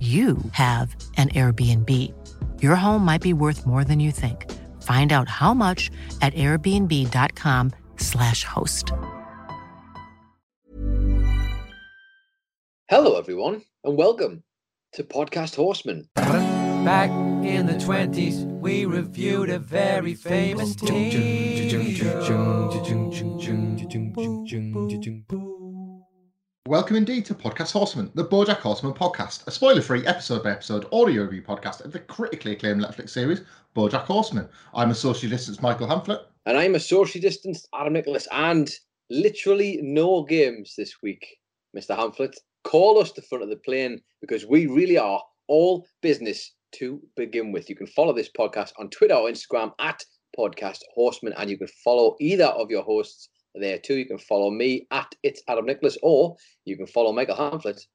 you have an Airbnb. Your home might be worth more than you think. Find out how much at airbnb.com/slash host. Hello, everyone, and welcome to Podcast Horseman. Back in the 20s, we reviewed a very famous team. Welcome indeed to Podcast Horseman, the Bojack Horseman podcast, a spoiler-free episode-by-episode audio review podcast of the critically acclaimed Netflix series Bojack Horseman. I'm a socially distanced Michael Hamflet. And I'm a socially distanced Adam Nicholas, and literally no games this week, Mr. Hamflet. Call us the front of the plane because we really are all business to begin with. You can follow this podcast on Twitter or Instagram at Podcast Horseman, and you can follow either of your hosts there too. You can follow me at It's Adam Nicholas, or you can follow Michael Hamflet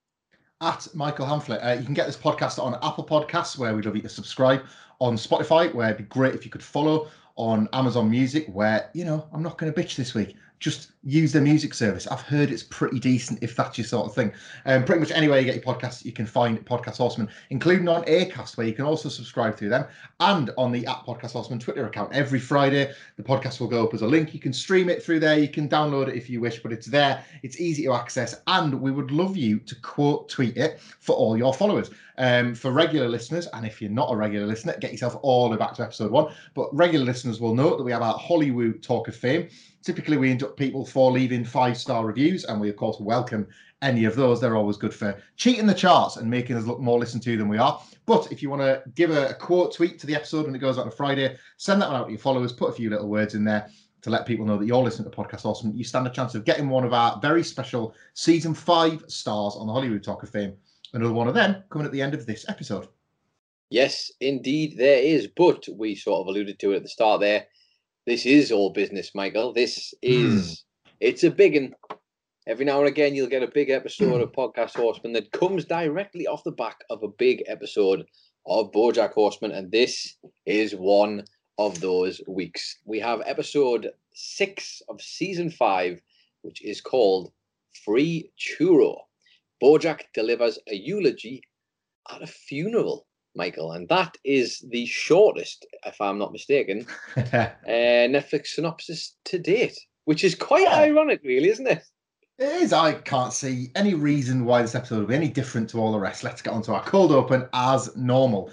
at Michael Hamflet. Uh, you can get this podcast on Apple Podcasts, where we'd love you to subscribe, on Spotify, where it'd be great if you could follow, on Amazon Music, where, you know, I'm not going to bitch this week. Just use their music service. I've heard it's pretty decent if that's your sort of thing. Um, pretty much anywhere you get your podcasts, you can find Podcast Horseman, including on Acast, where you can also subscribe through them, and on the at Podcast Horseman Twitter account. Every Friday, the podcast will go up as a link. You can stream it through there. You can download it if you wish, but it's there. It's easy to access, and we would love you to quote tweet it for all your followers. Um, for regular listeners, and if you're not a regular listener, get yourself all the way back to episode one. But regular listeners will note that we have our Hollywood Talk of Fame. Typically, we induct people for leaving five star reviews, and we, of course, welcome any of those. They're always good for cheating the charts and making us look more listened to than we are. But if you want to give a, a quote tweet to the episode when it goes out on Friday, send that one out to your followers, put a few little words in there to let people know that you're listening to Podcast Horseman. You stand a chance of getting one of our very special season five stars on the Hollywood Talk of Fame. Another one of them coming at the end of this episode. Yes, indeed, there is. But we sort of alluded to it at the start there. This is all business, Michael. This is hmm. it's a big one. Every now and again, you'll get a big episode of Podcast Horseman that comes directly off the back of a big episode of BoJack Horseman, and this is one of those weeks. We have episode six of season five, which is called Free Churro. BoJack delivers a eulogy at a funeral. Michael, and that is the shortest, if I'm not mistaken, uh, Netflix synopsis to date, which is quite Yeah. ironic, really, isn't it? It is. I can't see any reason why this episode would be any different to all the rest. Let's get on to our cold open as normal.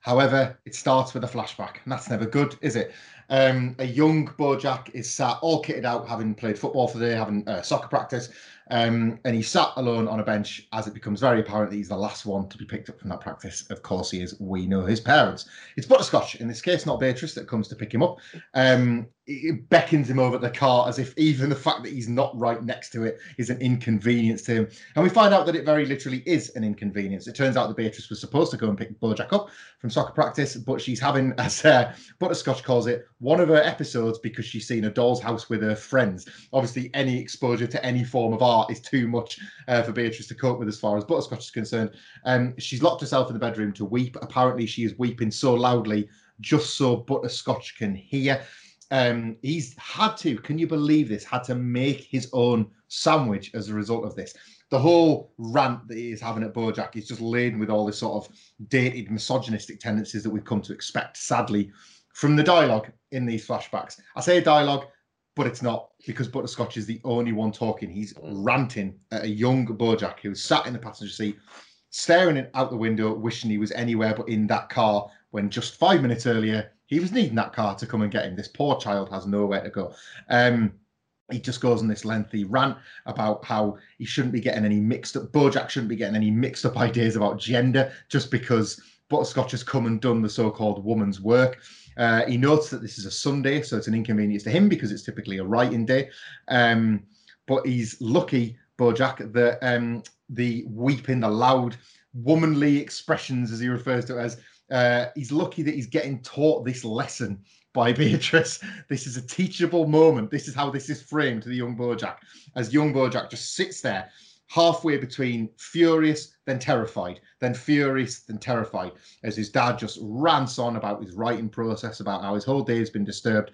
However, it starts with a flashback, and that's never good, is it? Um, a young Bojack is sat all kitted out, having played football for the day, having uh, soccer practice, um, and he sat alone on a bench as it becomes very apparent that he's the last one to be picked up from that practice. Of course, he is. We know his parents. It's Butterscotch, in this case, not Beatrice, that comes to pick him up. Um, it beckons him over the car as if even the fact that he's not right next to it is an inconvenience to him. And we find out that it very literally is an inconvenience. It turns out that Beatrice was supposed to go and pick Bojack up from soccer practice, but she's having, as uh, Butterscotch calls it, one of her episodes because she's seen a doll's house with her friends. Obviously, any exposure to any form of art is too much uh, for Beatrice to cope with as far as Butterscotch is concerned. Um, she's locked herself in the bedroom to weep. Apparently, she is weeping so loudly just so Butterscotch can hear. Um, he's had to, can you believe this? Had to make his own sandwich as a result of this. The whole rant that he is having at Bojack is just laden with all this sort of dated misogynistic tendencies that we've come to expect, sadly, from the dialogue in these flashbacks. I say dialogue, but it's not because Butterscotch is the only one talking. He's ranting at a young Bojack who's sat in the passenger seat, staring out the window, wishing he was anywhere but in that car when just five minutes earlier he was needing that car to come and get him. This poor child has nowhere to go. Um, he just goes on this lengthy rant about how he shouldn't be getting any mixed up, Bojack shouldn't be getting any mixed up ideas about gender just because Butterscotch has come and done the so called woman's work. Uh, he notes that this is a Sunday, so it's an inconvenience to him because it's typically a writing day. Um, but he's lucky, Bojack, that um, the weeping, the loud, womanly expressions, as he refers to it as, uh, he's lucky that he's getting taught this lesson by Beatrice. This is a teachable moment. This is how this is framed to the young Bojack, as young Bojack just sits there halfway between furious, then terrified, then furious, then terrified, as his dad just rants on about his writing process, about how his whole day has been disturbed.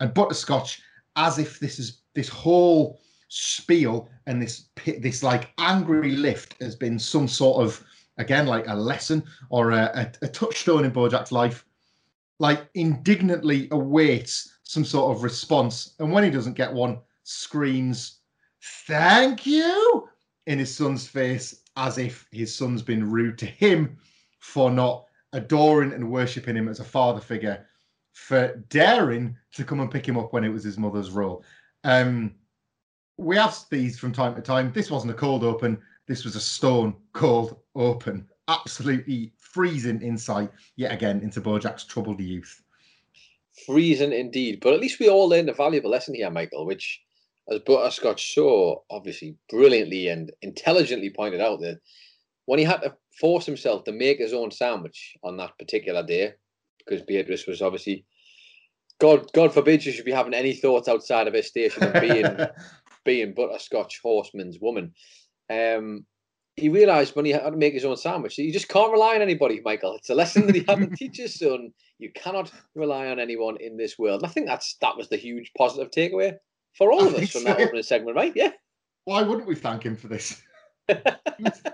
And Butterscotch, as if this is this whole spiel and this this like angry lift has been some sort of again like a lesson or a, a, a touchstone in Bojack's life, like indignantly awaits some sort of response, and when he doesn't get one, screams, "Thank you!" In his son's face as if his son's been rude to him for not adoring and worshipping him as a father figure, for daring to come and pick him up when it was his mother's role. Um, we have these from time to time. This wasn't a cold open. This was a stone cold open. Absolutely freezing insight yet again into Bojack's troubled youth. Freezing indeed. But at least we all learned a valuable lesson here, Michael, which as Butterscotch so obviously brilliantly and intelligently pointed out that when he had to force himself to make his own sandwich on that particular day, because Beatrice was obviously God God forbid she should be having any thoughts outside of her station of being being Butterscotch Horseman's woman. Um, he realised when he had to make his own sandwich, you just can't rely on anybody, Michael. It's a lesson that he had to teach his son. You cannot rely on anyone in this world. And I think that's that was the huge positive takeaway for all of us from so. that opening segment, right? Yeah. Why wouldn't we thank him for this?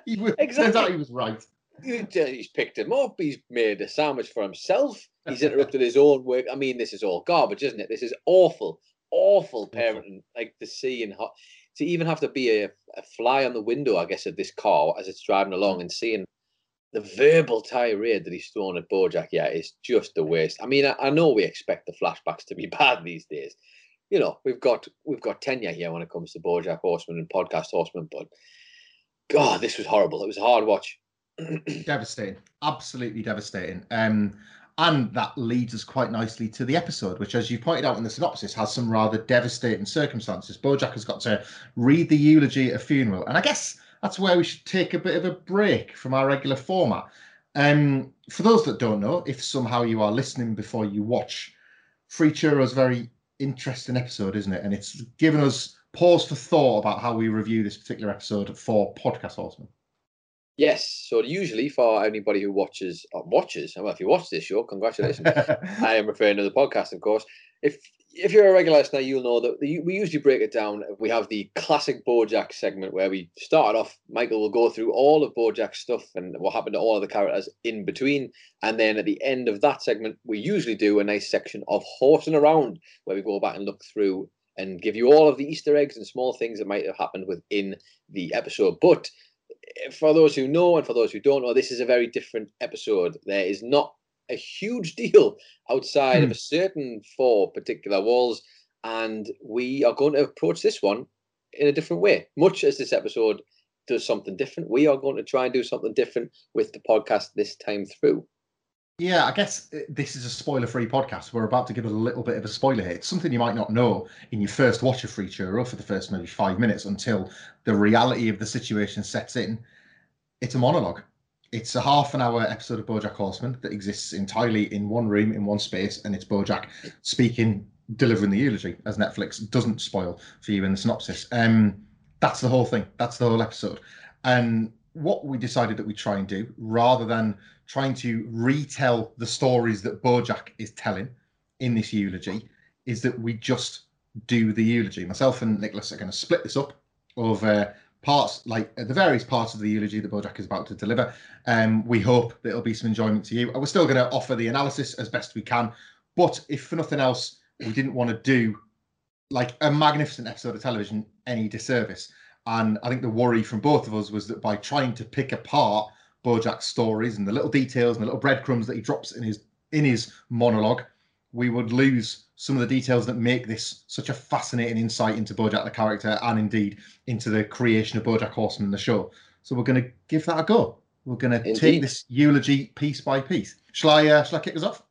he, was, exactly. Turns out he was right. Uh, he's picked him up. He's made a sandwich for himself. He's interrupted his own work. I mean, this is all garbage, isn't it? This is awful, awful parenting. Like to see and to even have to be a, a fly on the window, I guess, of this car as it's driving along and seeing the verbal tirade that he's thrown at Bojack. Yeah, is just a waste. I mean, I, I know we expect the flashbacks to be bad these days, you know, we've got we've got tenure here when it comes to BoJack Horseman and Podcast Horseman, but God, this was horrible. It was a hard watch. devastating, absolutely devastating. Um, and that leads us quite nicely to the episode, which, as you pointed out in the synopsis, has some rather devastating circumstances. Bojack has got to read the eulogy at a funeral, and I guess that's where we should take a bit of a break from our regular format. Um, for those that don't know, if somehow you are listening before you watch, Free Churros very interesting episode, isn't it? And it's given us pause for thought about how we review this particular episode for Podcast Horseman. Yes, so usually for anybody who watches uh, watches, well, if you watch this show, congratulations. I am referring to the podcast, of course. If if you're a regular listener, you'll know that we usually break it down. We have the classic BoJack segment where we start off. Michael will go through all of BoJack's stuff and what happened to all of the characters in between, and then at the end of that segment, we usually do a nice section of horsing around where we go back and look through and give you all of the Easter eggs and small things that might have happened within the episode. But for those who know and for those who don't know, this is a very different episode. There is not a huge deal outside of hmm. a certain four particular walls. And we are going to approach this one in a different way. Much as this episode does something different, we are going to try and do something different with the podcast this time through. Yeah, I guess uh, this is a spoiler free podcast. We're about to give a little bit of a spoiler here. It's something you might not know in your first watch of Free Churro for the first maybe five minutes until the reality of the situation sets in. It's a monologue it's a half an hour episode of BoJack Horseman that exists entirely in one room in one space, and it's BoJack speaking, delivering the eulogy, as Netflix doesn't spoil for you in the synopsis. Um, that's the whole thing. That's the whole episode. And what we decided that we try and do, rather than trying to retell the stories that BoJack is telling in this eulogy, is that we just do the eulogy. Myself and Nicholas are going to split this up over parts, like the various parts of the eulogy that Bojack is about to deliver. Um, we hope that it'll be some enjoyment to you. We're still going to offer the analysis as best we can, but if for nothing else, we didn't want to do like a magnificent episode of television any disservice. And I think the worry from both of us was that by trying to pick apart Bojack's stories and the little details and the little breadcrumbs that he drops in his in his monologue, we would lose some of the details that make this such a fascinating insight into Bojack the character and indeed into the creation of Bojack Horseman in the show. So we're going to give that a go. We're going to take this eulogy piece by piece. Shall I? Uh, shall I kick us off?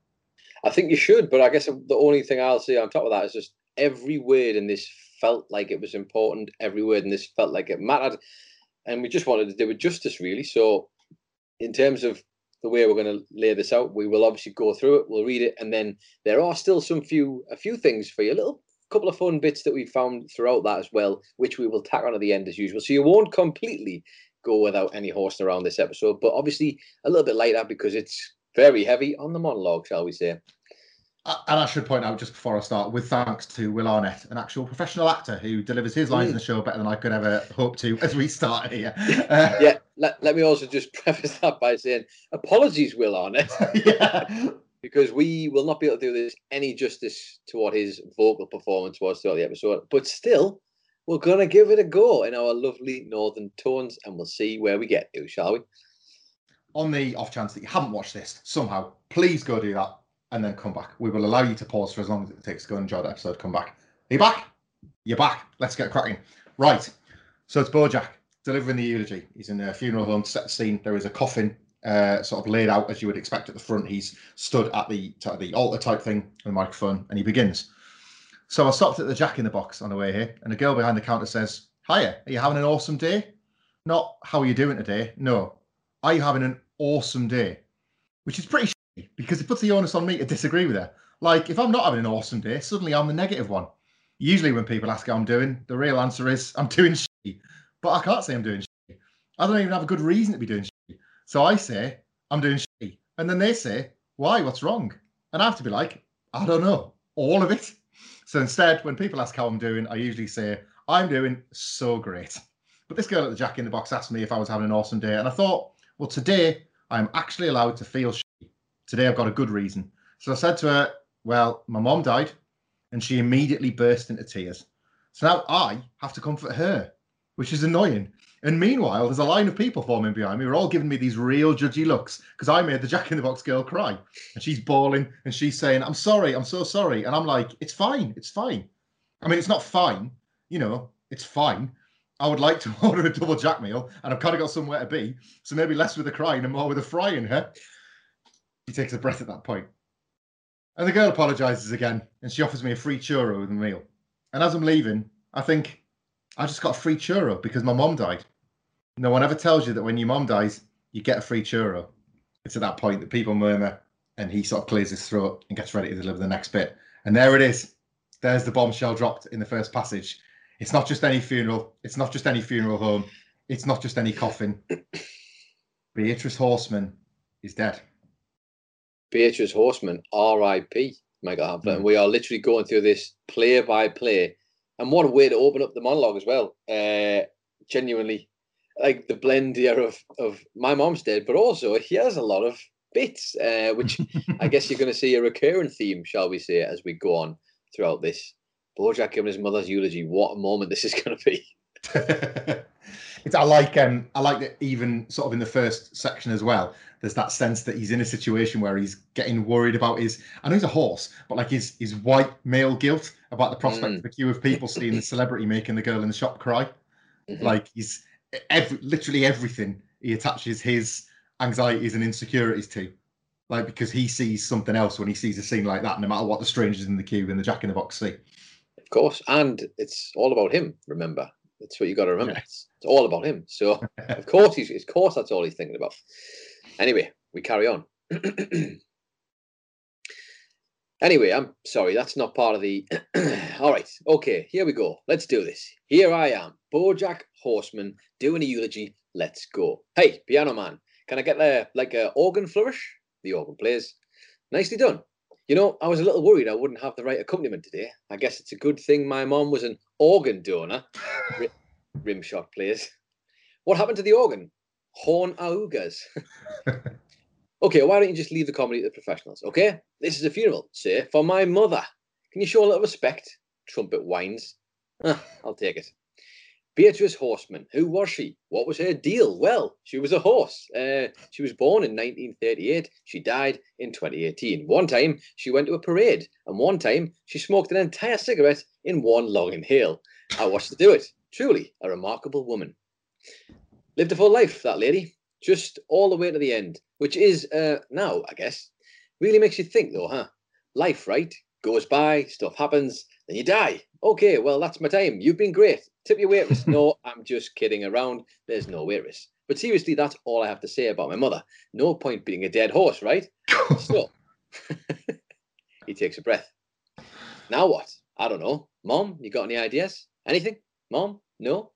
I think you should, but I guess the only thing I'll say on top of that is just every word in this felt like it was important. Every word in this felt like it mattered, and we just wanted to do it justice, really. So, in terms of the way we're going to lay this out, we will obviously go through it. We'll read it, and then there are still some few a few things for you, a little couple of fun bits that we found throughout that as well, which we will tack on at the end as usual. So you won't completely go without any horsing around this episode, but obviously a little bit lighter because it's very heavy on the monologue, shall we say. And I should point out just before I start, with thanks to Will Arnett, an actual professional actor who delivers his lines mm. in the show better than I could ever hope to as we start here. Uh, yeah, let, let me also just preface that by saying apologies, Will Arnett. yeah. because we will not be able to do this any justice to what his vocal performance was throughout the episode. But still, we're going to give it a go in our lovely northern tones and we'll see where we get to, shall we? On the off chance that you haven't watched this somehow, please go do that and then come back. We will allow you to pause for as long as it takes to go and enjoy the episode. Come back. Are you back? You're back. Let's get cracking. Right. So it's Bojack delivering the eulogy. He's in a funeral home set scene. There is a coffin uh, sort of laid out as you would expect at the front. He's stood at the the altar type thing a microphone, and he begins. So I stopped at the Jack in the Box on the way here, and a girl behind the counter says, "Hiya, are you having an awesome day?" Not how are you doing today? No, are you having an awesome day? Which is pretty because it puts the onus on me to disagree with her. Like, if I'm not having an awesome day, suddenly I'm the negative one. Usually, when people ask how I'm doing, the real answer is I'm doing shit. But I can't say I'm doing shit. I don't even have a good reason to be doing shit. So I say I'm doing shit, and then they say, "Why? What's wrong?" And I have to be like, "I don't know, all of it." So instead, when people ask how I'm doing, I usually say I'm doing so great. But this girl at the Jack in the Box asked me if I was having an awesome day, and I thought, well, today I'm actually allowed to feel Today I've got a good reason. So I said to her, Well, my mom died, and she immediately burst into tears. So now I have to comfort her, which is annoying. And meanwhile, there's a line of people forming behind me. We're all giving me these real judgy looks because I made the Jack in the Box girl cry. And she's bawling and she's saying, I'm sorry, I'm so sorry. And I'm like, It's fine, it's fine. I mean, it's not fine, you know, it's fine. I would like to order a double jack meal and I've kind of got somewhere to be. So maybe less with the crying and more with the frying, huh? She takes a breath at that point. And the girl apologizes again and she offers me a free churro with the meal. And as I'm leaving, I think, I just got a free churro because my mom died. No one ever tells you that when your mom dies, you get a free churro. It's at that point that people murmur and he sort of clears his throat and gets ready to deliver the next bit. And there it is. There's the bombshell dropped in the first passage. It's not just any funeral. It's not just any funeral home. It's not just any coffin. Beatrice Horseman is dead. Beatrice Horseman, R.I.P. Michael Hamflett. Mm. And we are literally going through this play by play. And what a way to open up the monologue as well. Uh, genuinely, like the blend here of, of my mom's dead, but also he has a lot of bits, uh, which I guess you're going to see a recurring theme, shall we say, as we go on throughout this. Bojack giving his mother's eulogy. What a moment this is going to be. it's I like um I like that even sort of in the first section as well there's that sense that he's in a situation where he's getting worried about his I know he's a horse, but like his his white male guilt about the prospect mm. of a queue of people seeing the celebrity making the girl in the shop cry. Mm-hmm. Like he's every literally everything he attaches his anxieties and insecurities to. Like because he sees something else when he sees a scene like that, no matter what the strangers in the queue in the Jack in the Box see. Of course, and it's all about him. Remember, that's what you got to remember. It's, it's, all about him. So of course he's, of course, that's all he's thinking about. Anyway, we carry on. anyway, I'm sorry, that's not part of the. All right, okay, here we go. Let's do this. Here I am, Bojack Horseman, doing a eulogy. Let's go. Hey, piano man, can I get there like a organ flourish? The organ plays. Nicely done. You know, I was a little worried I wouldn't have the right accompaniment today. I guess it's a good thing my mom was an organ donor. Rimshot plays. What happened to the organ? horn augas. okay, why don't you just leave the comedy to the professionals? Okay, this is a funeral, sir, for my mother. Can you show a little respect? Trumpet whines. Ah, I'll take it. Beatrice Horseman. Who was she? What was her deal? Well, she was a horse. Uh, she was born in 1938. She died in 2018. One time she went to a parade, and one time she smoked an entire cigarette in one long inhale. I watched her do it. Truly a remarkable woman. Lived a full life, that lady, just all the way to the end, which is uh, now, I guess, really makes you think, though, huh? Life, right? Goes by, stuff happens, then you die. Okay, well, that's my time. You've been great. Tip your waitress. no, I'm just kidding around. There's no waitress. But seriously, that's all I have to say about my mother. No point being a dead horse, right? so, he takes a breath. Now what? I don't know. Mom, you got any ideas? Anything? Mom? No?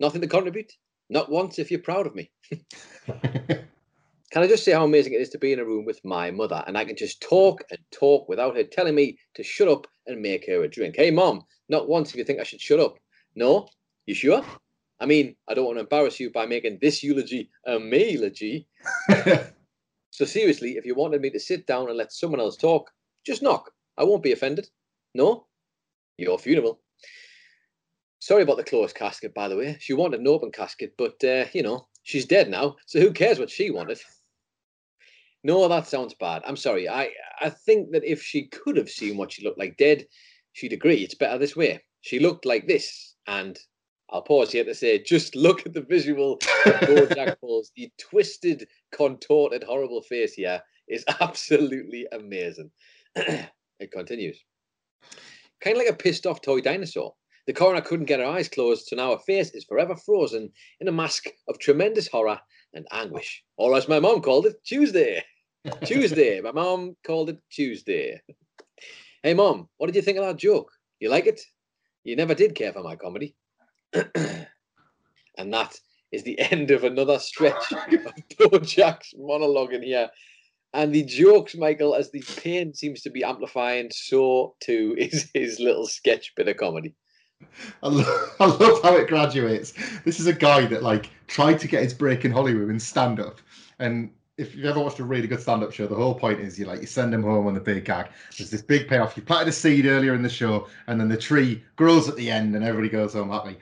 Nothing to contribute? Not once if you're proud of me. Can I just say how amazing it is to be in a room with my mother and I can just talk and talk without her telling me to shut up and make her a drink? Hey, mom, not once if you think I should shut up. No? You sure? I mean, I don't want to embarrass you by making this eulogy a me eulogy. so, seriously, if you wanted me to sit down and let someone else talk, just knock. I won't be offended. No? Your funeral. Sorry about the closed casket, by the way. She wanted an open casket, but, uh, you know, she's dead now, so who cares what she wanted? No, oh, that sounds bad. I'm sorry. I, I think that if she could have seen what she looked like dead, she'd agree it's better this way. She looked like this, and I'll pause here to say, just look at the visual of Jack Paul's. The twisted, contorted, horrible face here is absolutely amazing. it continues. Kind of like a pissed off toy dinosaur. The coroner couldn't get her eyes closed, so now her face is forever frozen in a mask of tremendous horror and anguish. Or as my mom called it, Tuesday. Tuesday. My mom called it Tuesday. Hey, mom, what did you think of that joke? You like it? You never did care for my comedy. and that is the end of another stretch of Bojack's monologue in here. And the jokes, Michael, as the pain seems to be amplifying, so too is his little sketch bit of comedy. I love, I love how it graduates. This is a guy that like tried to get his break in Hollywood and stand up. And if you've ever watched a really good stand-up show, the whole point is you like you send him home on the big gag. There's this big payoff. You planted a seed earlier in the show, and then the tree grows at the end, and everybody goes home happy.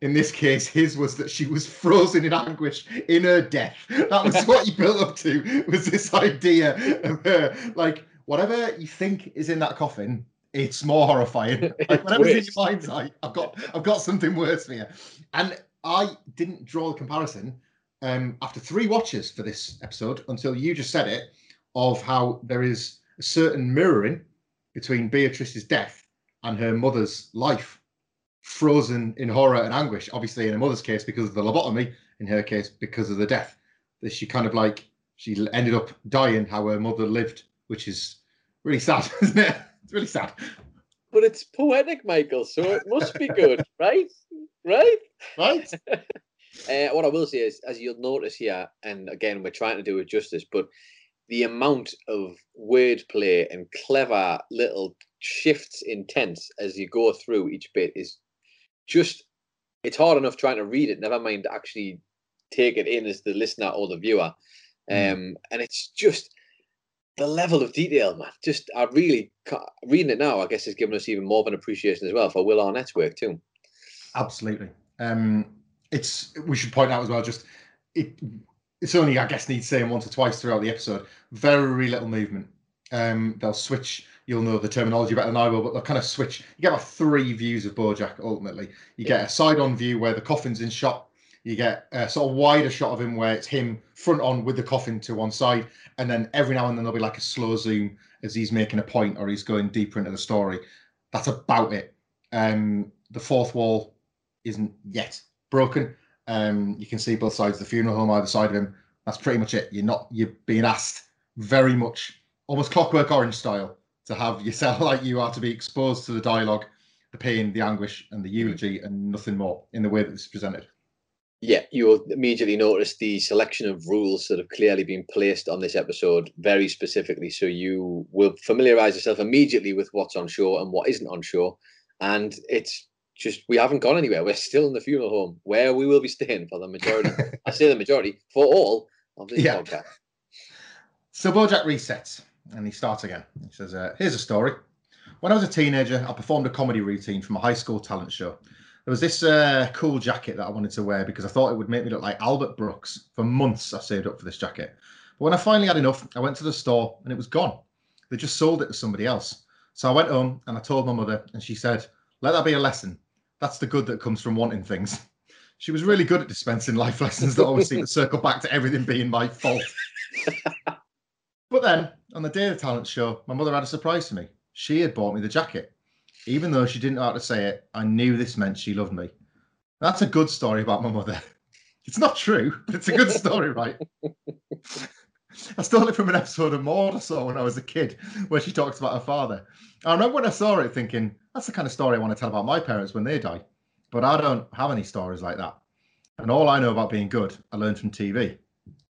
In this case, his was that she was frozen in anguish in her death. That was what you built up to. Was this idea of her like whatever you think is in that coffin, it's more horrifying. Like whatever's in your mind's eye, I've got I've got something worse for you. And I didn't draw the comparison um, after three watches for this episode until you just said it of how there is a certain mirroring between Beatrice's death and her mother's life, frozen in horror and anguish. Obviously, in her mother's case, because of the lobotomy, in her case, because of the death. That she kind of like she ended up dying how her mother lived, which is really sad, isn't it? It's really sad. But it's poetic, Michael, so it must be good, right? Right? Right? Uh, what I will say is, as you'll notice here, and again, we're trying to do it justice, but the amount of wordplay and clever little shifts in tense as you go through each bit is just, it's hard enough trying to read it, never mind actually take it in as the listener or the viewer. Mm. Um, and it's just the level of detail, man. Just, I really, can't reading it now, I guess, has given us even more of an appreciation as well for Will Arnett's work, too. Absolutely. Um, it's we should point out as well just it it's only I guess needs saying once or twice throughout the episode. Very little movement. Um, they'll switch. You'll know the terminology better than I will, but they'll kind of switch. You get about three views of Bojack. Ultimately, you get a side-on view where the coffin's in shot. You get a sort of wider shot of him where it's him front on with the coffin to one side, and then every now and then there'll be like a slow zoom as he's making a point or he's going deeper into the story. That's about it. Um, the fourth wall isn't yet broken. Um, you can see both sides of the funeral home either side of him. That's pretty much it. You're not you're being asked very much, almost Clockwork Orange style, to have yourself like you are to be exposed to the dialogue, the pain, the anguish, and the eulogy, and nothing more in the way that it's presented. Yeah, you'll immediately notice the selection of rules that have clearly been placed on this episode very specifically. So you will familiarize yourself immediately with what's on show and what isn't on show. And it's just we haven't gone anywhere. We're still in the funeral home where we will be staying for the majority. I say the majority for all of this yeah. podcast. So Bojack resets and he starts again. He says, uh, "Here's a story. When I was a teenager, I performed a comedy routine from a high school talent show. There was this uh, cool jacket that I wanted to wear because I thought it would make me look like Albert Brooks. For months, I saved up for this jacket. But when I finally had enough, I went to the store and it was gone. They just sold it to somebody else. So I went home and I told my mother, and she said, Let that be a lesson. That's the good that comes from wanting things. She was really good at dispensing life lessons that always seem to circle back to everything being my fault. but then, on the day of the talent show, my mother had a surprise for me. She had bought me the jacket. Even though she didn't know how to say it, I knew this meant she loved me. That's a good story about my mother. It's not true, but it's a good story, right? I stole it from an episode of Maude I saw when I was a kid, where she talks about her father. I remember when I saw it thinking, that's the kind of story I want to tell about my parents when they die. But I don't have any stories like that. And all I know about being good, I learned from TV.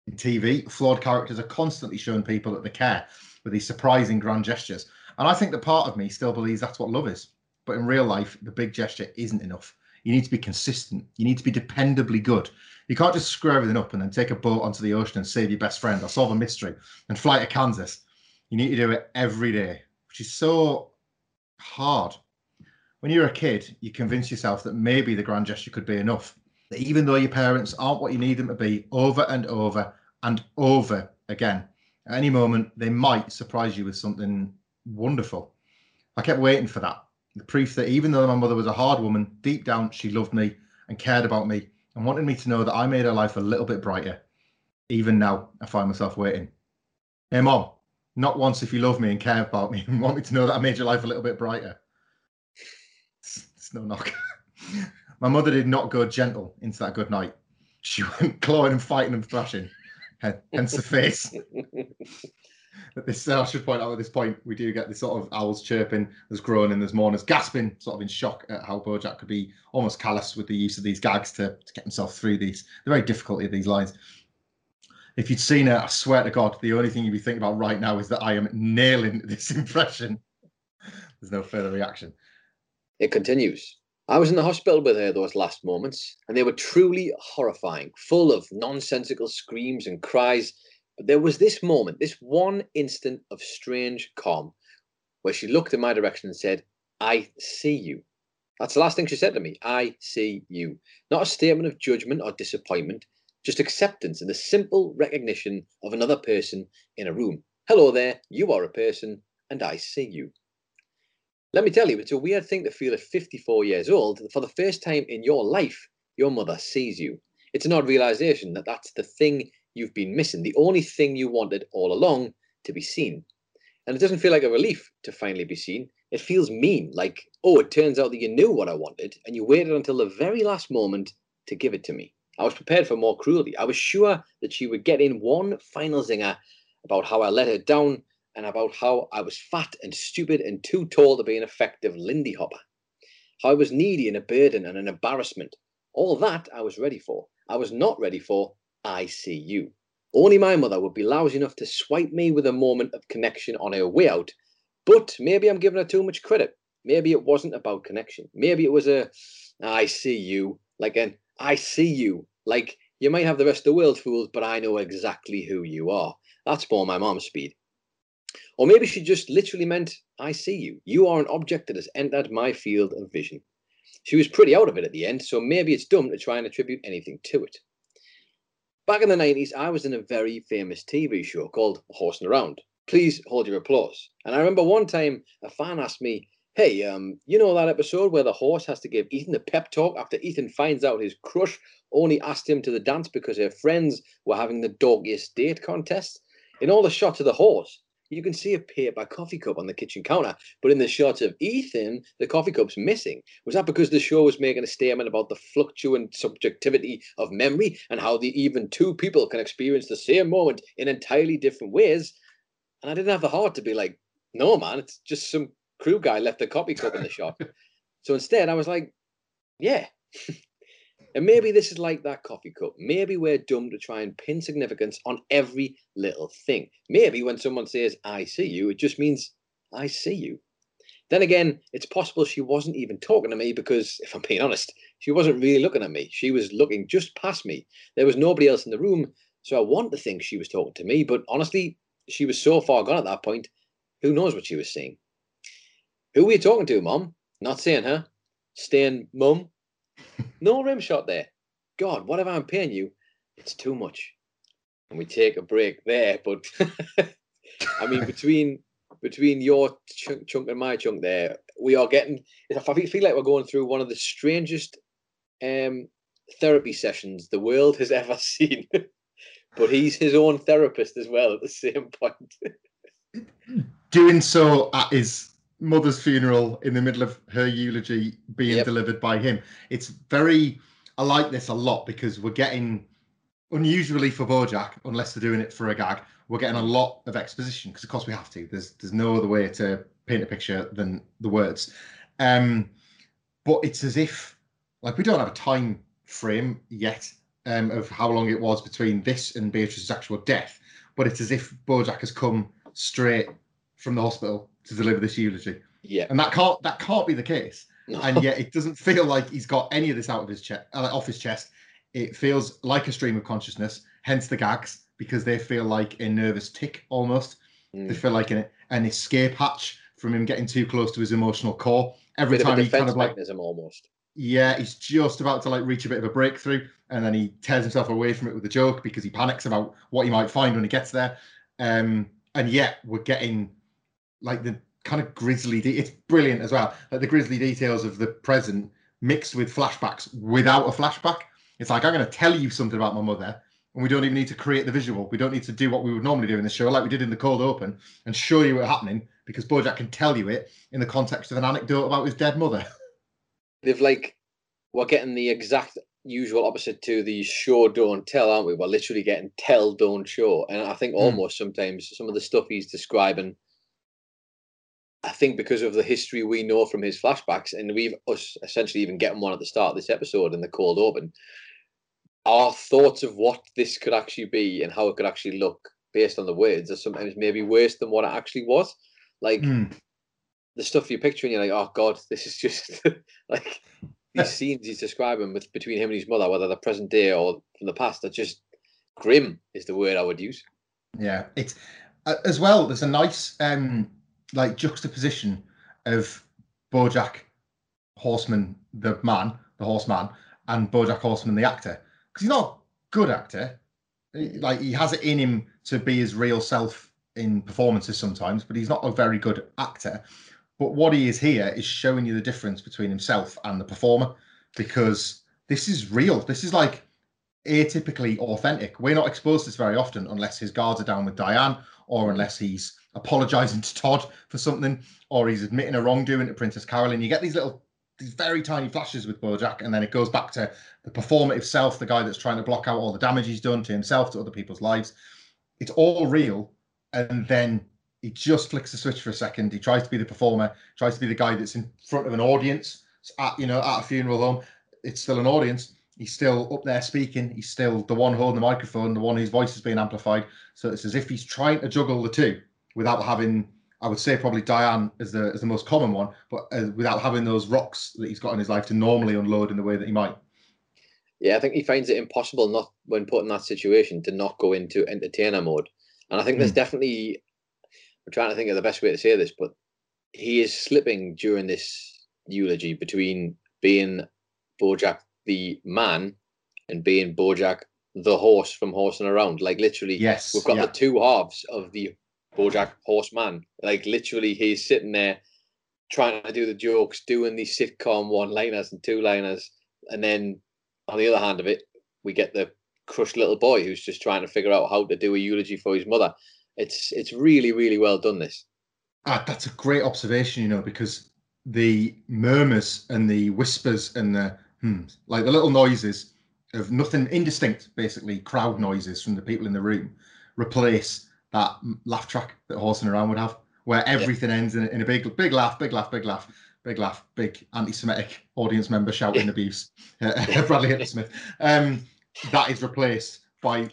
In TV, flawed characters are constantly showing people that they care with these surprising grand gestures. And I think that part of me still believes that's what love is. But in real life, the big gesture isn't enough. You need to be consistent. You need to be dependably good. You can't just screw everything up and then take a boat onto the ocean and save your best friend or solve a mystery and fly to Kansas. You need to do it every day, which is so hard. When you're a kid, you convince yourself that maybe the grand gesture could be enough. That even though your parents aren't what you need them to be, over and over and over again, at any moment, they might surprise you with something wonderful. I kept waiting for that. The proof that even though my mother was a hard woman, deep down she loved me and cared about me and wanted me to know that I made her life a little bit brighter. Even now, I find myself waiting. Hey, mom, not once if you love me and care about me and want me to know that I made your life a little bit brighter. It's, it's no knock. my mother did not go gentle into that good night. She went clawing and fighting and thrashing. Hence the face. At this, I should point out at this point, we do get this sort of owls chirping, there's groaning, there's mourners gasping, sort of in shock at how Bojack could be almost callous with the use of these gags to, to get himself through these, the very difficulty of these lines. If you'd seen it, I swear to God, the only thing you'd be thinking about right now is that I am nailing this impression. There's no further reaction. It continues. I was in the hospital with her those last moments, and they were truly horrifying, full of nonsensical screams and cries but there was this moment, this one instant of strange calm, where she looked in my direction and said, I see you. That's the last thing she said to me. I see you. Not a statement of judgment or disappointment, just acceptance and the simple recognition of another person in a room. Hello there, you are a person, and I see you. Let me tell you, it's a weird thing to feel at 54 years old. that, For the first time in your life, your mother sees you. It's an odd realization that that's the thing you've been missing, the only thing you wanted all along to be seen. And it doesn't feel like a relief to finally be seen. It feels mean, like, oh, it turns out that you knew what I wanted and you waited until the very last moment to give it to me. I was prepared for more cruelty. I was sure that she would get in one final zinger about how I let her down and about how I was fat and stupid and too tall to be an effective Lindy Hopper. How I was needy and a burden and an embarrassment. All that I was ready for. I was not ready for I see you. Only my mother would be lousy enough to swipe me with a moment of connection on her way out. But maybe I'm giving her too much credit. Maybe it wasn't about connection. Maybe it was a, I see you, like an, I see you. Like, you might have the rest of the world fooled, but I know exactly who you are. That's more my mom's speed. Or maybe she just literally meant, I see you. You are an object that has entered my field of vision. She was pretty out of it at the end, so maybe it's dumb to try and attribute anything to it. Back in the 90s, I was in a very famous TV show called Horsing Around. Please hold your applause. And I remember one time a fan asked me, Hey, um, you know that episode where the horse has to give Ethan a pep talk after Ethan finds out his crush only asked him to the dance because her friends were having the doggiest date contest? In all the shots of the horse, you can see a paper coffee cup on the kitchen counter, but in the shots of Ethan, the coffee cup's missing. Was that because the show was making a statement about the fluctuant subjectivity of memory and how the even two people can experience the same moment in entirely different ways? And I didn't have the heart to be like, no, man, it's just some crew guy left the coffee cup in the shot. so instead, I was like, yeah, and maybe this is like that coffee cup. Maybe we're dumb to try and pin significance on every little thing. Maybe when someone says, I see you, it just means, I see you. Then again, it's possible she wasn't even talking to me because, if I'm being honest, she wasn't really looking at me. She was looking just past me. There was nobody else in the room, so I want to think she was talking to me, but honestly, she was so far gone at that point, who knows what she was saying? Who were you talking to, Mom? Not seeing her. Staying mum No rim shot there. God, whatever I'm paying you, it's too much. And we take a break there, but I mean, between between your chunk, chunk and my chunk, there we are getting. I feel like we're going through one of the strangest um, therapy sessions the world has ever seen. but he's his own therapist as well at the same point. Doing so his mother's funeral in the middle of her eulogy being yep. delivered by him. It's very. I like this a lot because we're getting unusually for Bojack, unless they're doing it for a gag, we're getting a lot of exposition because of course we have to. There's there's no other way to paint a picture than the words. Um, but it's as if like we don't have a time frame yet um, of how long it was between this and Beatrice's actual death, but it's as if Bojack has come straight from the hospital to deliver this eulogy. Yeah, and that can't that can't be the case. No. And yet, it doesn't feel like he's got any of this out of his chest, uh, off his chest. It feels like a stream of consciousness. Hence the gags, because they feel like a nervous tick almost. Mm. They feel like an, an escape hatch from him getting too close to his emotional core. Every time he kind of like almost. Yeah, he's just about to like reach a bit of a breakthrough, and then he tears himself away from it with a joke because he panics about what he might find when he gets there. Um, and yet we're getting like the kind of grisly. De- it's brilliant as well. Like the grisly details of the present mixed with flashbacks without a flashback. It's like I'm going to tell you something about my mother, and we don't even need to create the visual. We don't need to do what we would normally do in the show, like we did in the cold open, and show you what's happening because Bojack can tell you it in the context of an anecdote about his dead mother. they've like we're getting the exact usual opposite to the show don't tell, aren't we? We're literally getting tell don't show, and I think hmm. almost mm. sometimes some of the stuff he's describing. I think because of the history we know from his flashbacks, and we've us essentially even getting one at the start of this episode in the cold open, our thoughts of what this could actually be and how it could actually look based on the words are sometimes maybe worse than what it actually was. Like mm the stuff you're picturing, you're like, oh god, this is just like these scenes he's describing with between him and his mother, whether the present day or from the past, are just grim. Is the word I would use. Yeah, it's uh, as well. There's a nice um like juxtaposition of BoJack Horseman, the man, the horseman, and BoJack Horseman, the actor, because he's not a good actor. Like he has it in him to be his real self in performances sometimes, but he's not a very good actor. But what he is here is showing you the difference between himself and the performer because this is real. This is like atypically authentic. We're not exposed to this very often unless his guards are down with Diane or unless he's apologizing to Todd for something or he's admitting a wrongdoing to Princess Carolyn. You get these little these very tiny flashes with Bojack, and then it goes back to the performative self, the guy that's trying to block out all the damage he's done to himself, to other people's lives. It's all real, and then he just flicks the switch for a second. He tries to be the performer, tries to be the guy that's in front of an audience at you know at a funeral home. It's still an audience. He's still up there speaking. He's still the one holding the microphone, the one whose voice is being amplified. So it's as if he's trying to juggle the two without having, I would say, probably Diane as the as the most common one, but uh, without having those rocks that he's got in his life to normally unload in the way that he might. Yeah, I think he finds it impossible not when put in that situation to not go into entertainer mode. And I think there's mm. definitely I'm trying to think of the best way to say this, but he is slipping during this eulogy between being Bojack the man and being Bojack the horse from horsing around. Like literally, yes, we've got yeah. the two halves of the Bojack horseman. Like literally, he's sitting there trying to do the jokes, doing these sitcom one-liners and two-liners, and then on the other hand of it, we get the crushed little boy who's just trying to figure out how to do a eulogy for his mother. It's it's really really well done. This. Ah, that's a great observation. You know, because the murmurs and the whispers and the hmm, like the little noises of nothing indistinct, basically crowd noises from the people in the room, replace that laugh track that horsing around would have, where everything yeah. ends in, in, a big big laugh, big laugh, big laugh, big laugh, big anti-Semitic audience member shouting abuse, Bradley Hitler Smith. Um, that is replaced by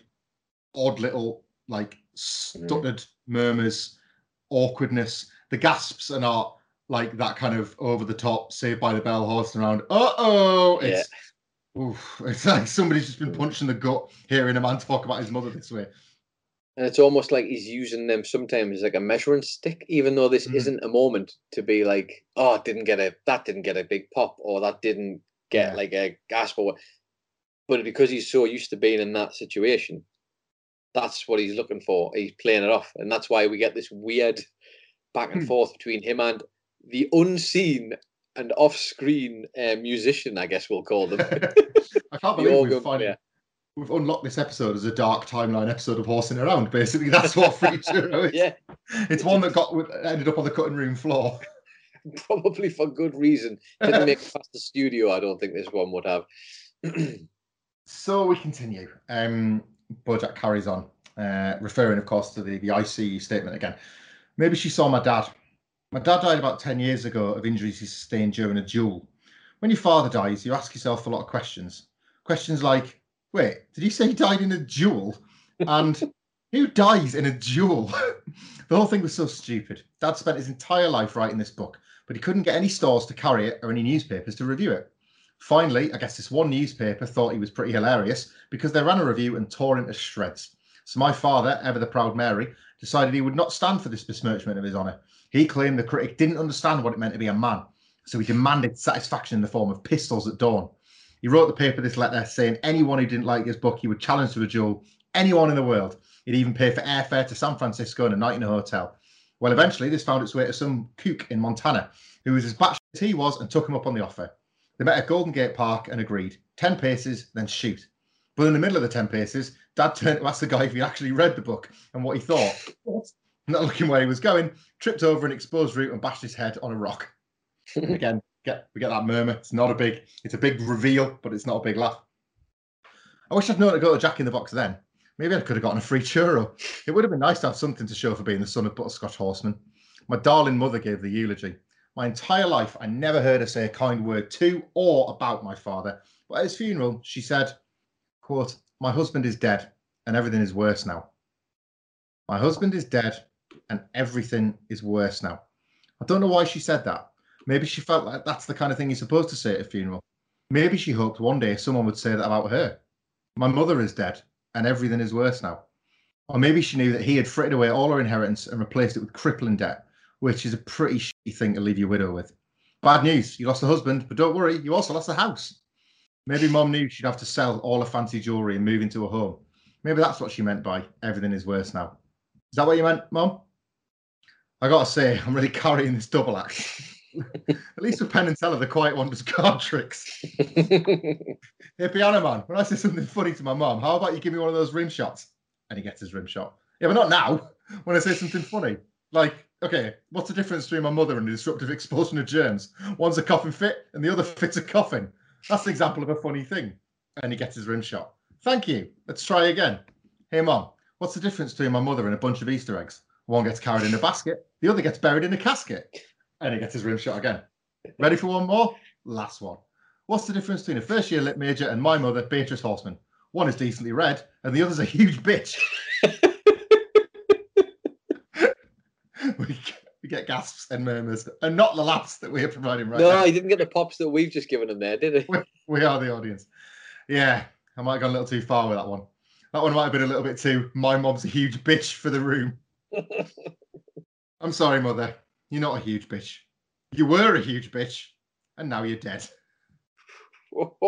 odd little like stuttered murmurs, awkwardness. The gasps are not like that kind of over the top, saved by the bell horsing around. Uh oh! It's, yeah. oof, it's like somebody's just been mm. punched in the gut hearing a man talk about his mother this way. And it's almost like he's using them sometimes as like a measuring stick, even though this mm. isn't a moment to be like, oh, didn't get a that didn't get a big pop, or that didn't get Yeah. like a gasp or what. But because he's so used to being in that situation, that's what he's looking for. He's playing it off, and that's why we get this weird back and Hmm. forth between him and the unseen and off-screen uh, musician, I guess we'll call them. I can't believe we've, finally. We've unlocked this episode as a dark timeline episode of Horsing Around. Basically, that's what Free Churro is. yeah, It's one that got ended up on the cutting room floor. probably for good reason. Didn't make it past the studio. I don't think this one would have. So we continue. Um, Bojack carries on, uh, referring, of course, to the, the ICU statement again. Maybe she saw my dad. My dad died about 10 years ago of injuries he sustained during a duel. When your father dies, you ask yourself a lot of questions. Questions like, wait, did he say he died in a duel? And who dies in a duel? the whole thing was so stupid. Dad spent his entire life writing this book, but he couldn't get any stores to carry it or any newspapers to review it. Finally, I guess this one newspaper thought he was pretty hilarious because they ran a review and tore him to shreds. So my father, ever the proud Mary, decided he would not stand for this besmirchment of his honour. He claimed the critic didn't understand what it meant to be a man, so he demanded satisfaction in the form of pistols at dawn. He wrote the paper this letter saying anyone who didn't like his book he would challenge to a duel, anyone in the world. He'd even pay for airfare to San Francisco and a night in a hotel. Well, eventually this found its way to some kook in Montana who was as batshit as he was and took him up on the offer. They met at Golden Gate Park and agreed 10 paces, then shoot. But in the middle of the 10 paces, Dad turned to ask the guy if he actually read the book and what he thought. Not looking where he was going, tripped over an exposed root and bashed his head on a rock. Again, get we get that murmur. It's not a big, it's a big reveal, but it's not a big laugh. I wish I'd known to go to Jack in the Box then. Maybe I could have gotten a free churro. It would have been nice to have something to show for being the son of Butterscotch Horseman. My darling mother gave the eulogy. My entire life, I never heard her say a kind word to or about my father. But at his funeral, she said, quote, My husband is dead and everything is worse now. My husband is dead and everything is worse now. I don't know why she said that. Maybe she felt like that's the kind of thing you're supposed to say at a funeral. Maybe she hoped one day someone would say that about her. My mother is dead and everything is worse now. Or maybe she knew that he had frittered away all her inheritance and replaced it with crippling debt, which is a pretty shitty thing to leave your widow with. Bad news, you lost a husband, but don't worry, you also lost a house. Maybe mom knew she'd have to sell all her fancy jewellery and move into a home. Maybe that's what she meant by everything is worse now. Is that what you meant, mom? I gotta say, I'm really carrying this double act. At least with Penn and Teller, the quiet one does card tricks. Hey, Piano Man, when I say something funny to my mom, how about you give me one of those rim shots? And he gets his rim shot. Yeah, but not now. When I say something funny. Like, okay, what's the difference between my mother and a disruptive expulsion of germs? One's a coffin fit and the other fits a coffin. That's an example of a funny thing. And he gets his rim shot. Thank you. Let's try again. Hey, mom, what's the difference between my mother and a bunch of Easter eggs? One gets carried in a basket, the other gets buried in a casket. And he gets his rim shot again. Ready for one more? Last one. What's the difference between a first year lit major and my mother, Beatrice Horseman? One is decently read, and the other's a huge bitch. we, get, we get gasps and murmurs, and not the laughs that we are providing right no, now. he didn't get the pops that we've just given him there, did he? We are the audience. Yeah, I might have gone a little too far with that one. That one might have been a little bit too. My mom's a huge bitch for the room. I'm sorry, mother. You're not a huge bitch. You were a huge bitch, and now you're dead.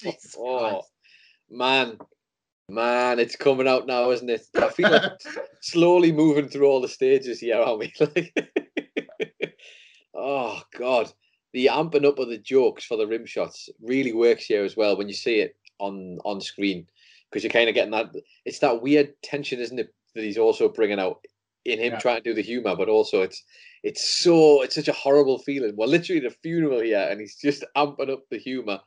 Jesus oh, Christ. man, man, it's coming out now, isn't it? I feel like slowly moving through all the stages here, aren't we? Like, oh God, the amping up of the jokes for the rim shots really works here as well when you see it on on screen because you're kind of getting that. It's that weird tension, isn't it, that he's also bringing out in him Yeah. trying to do the humor, but also it's it's so it's such a horrible feeling. Well, literally the funeral here, and he's just amping up the humor.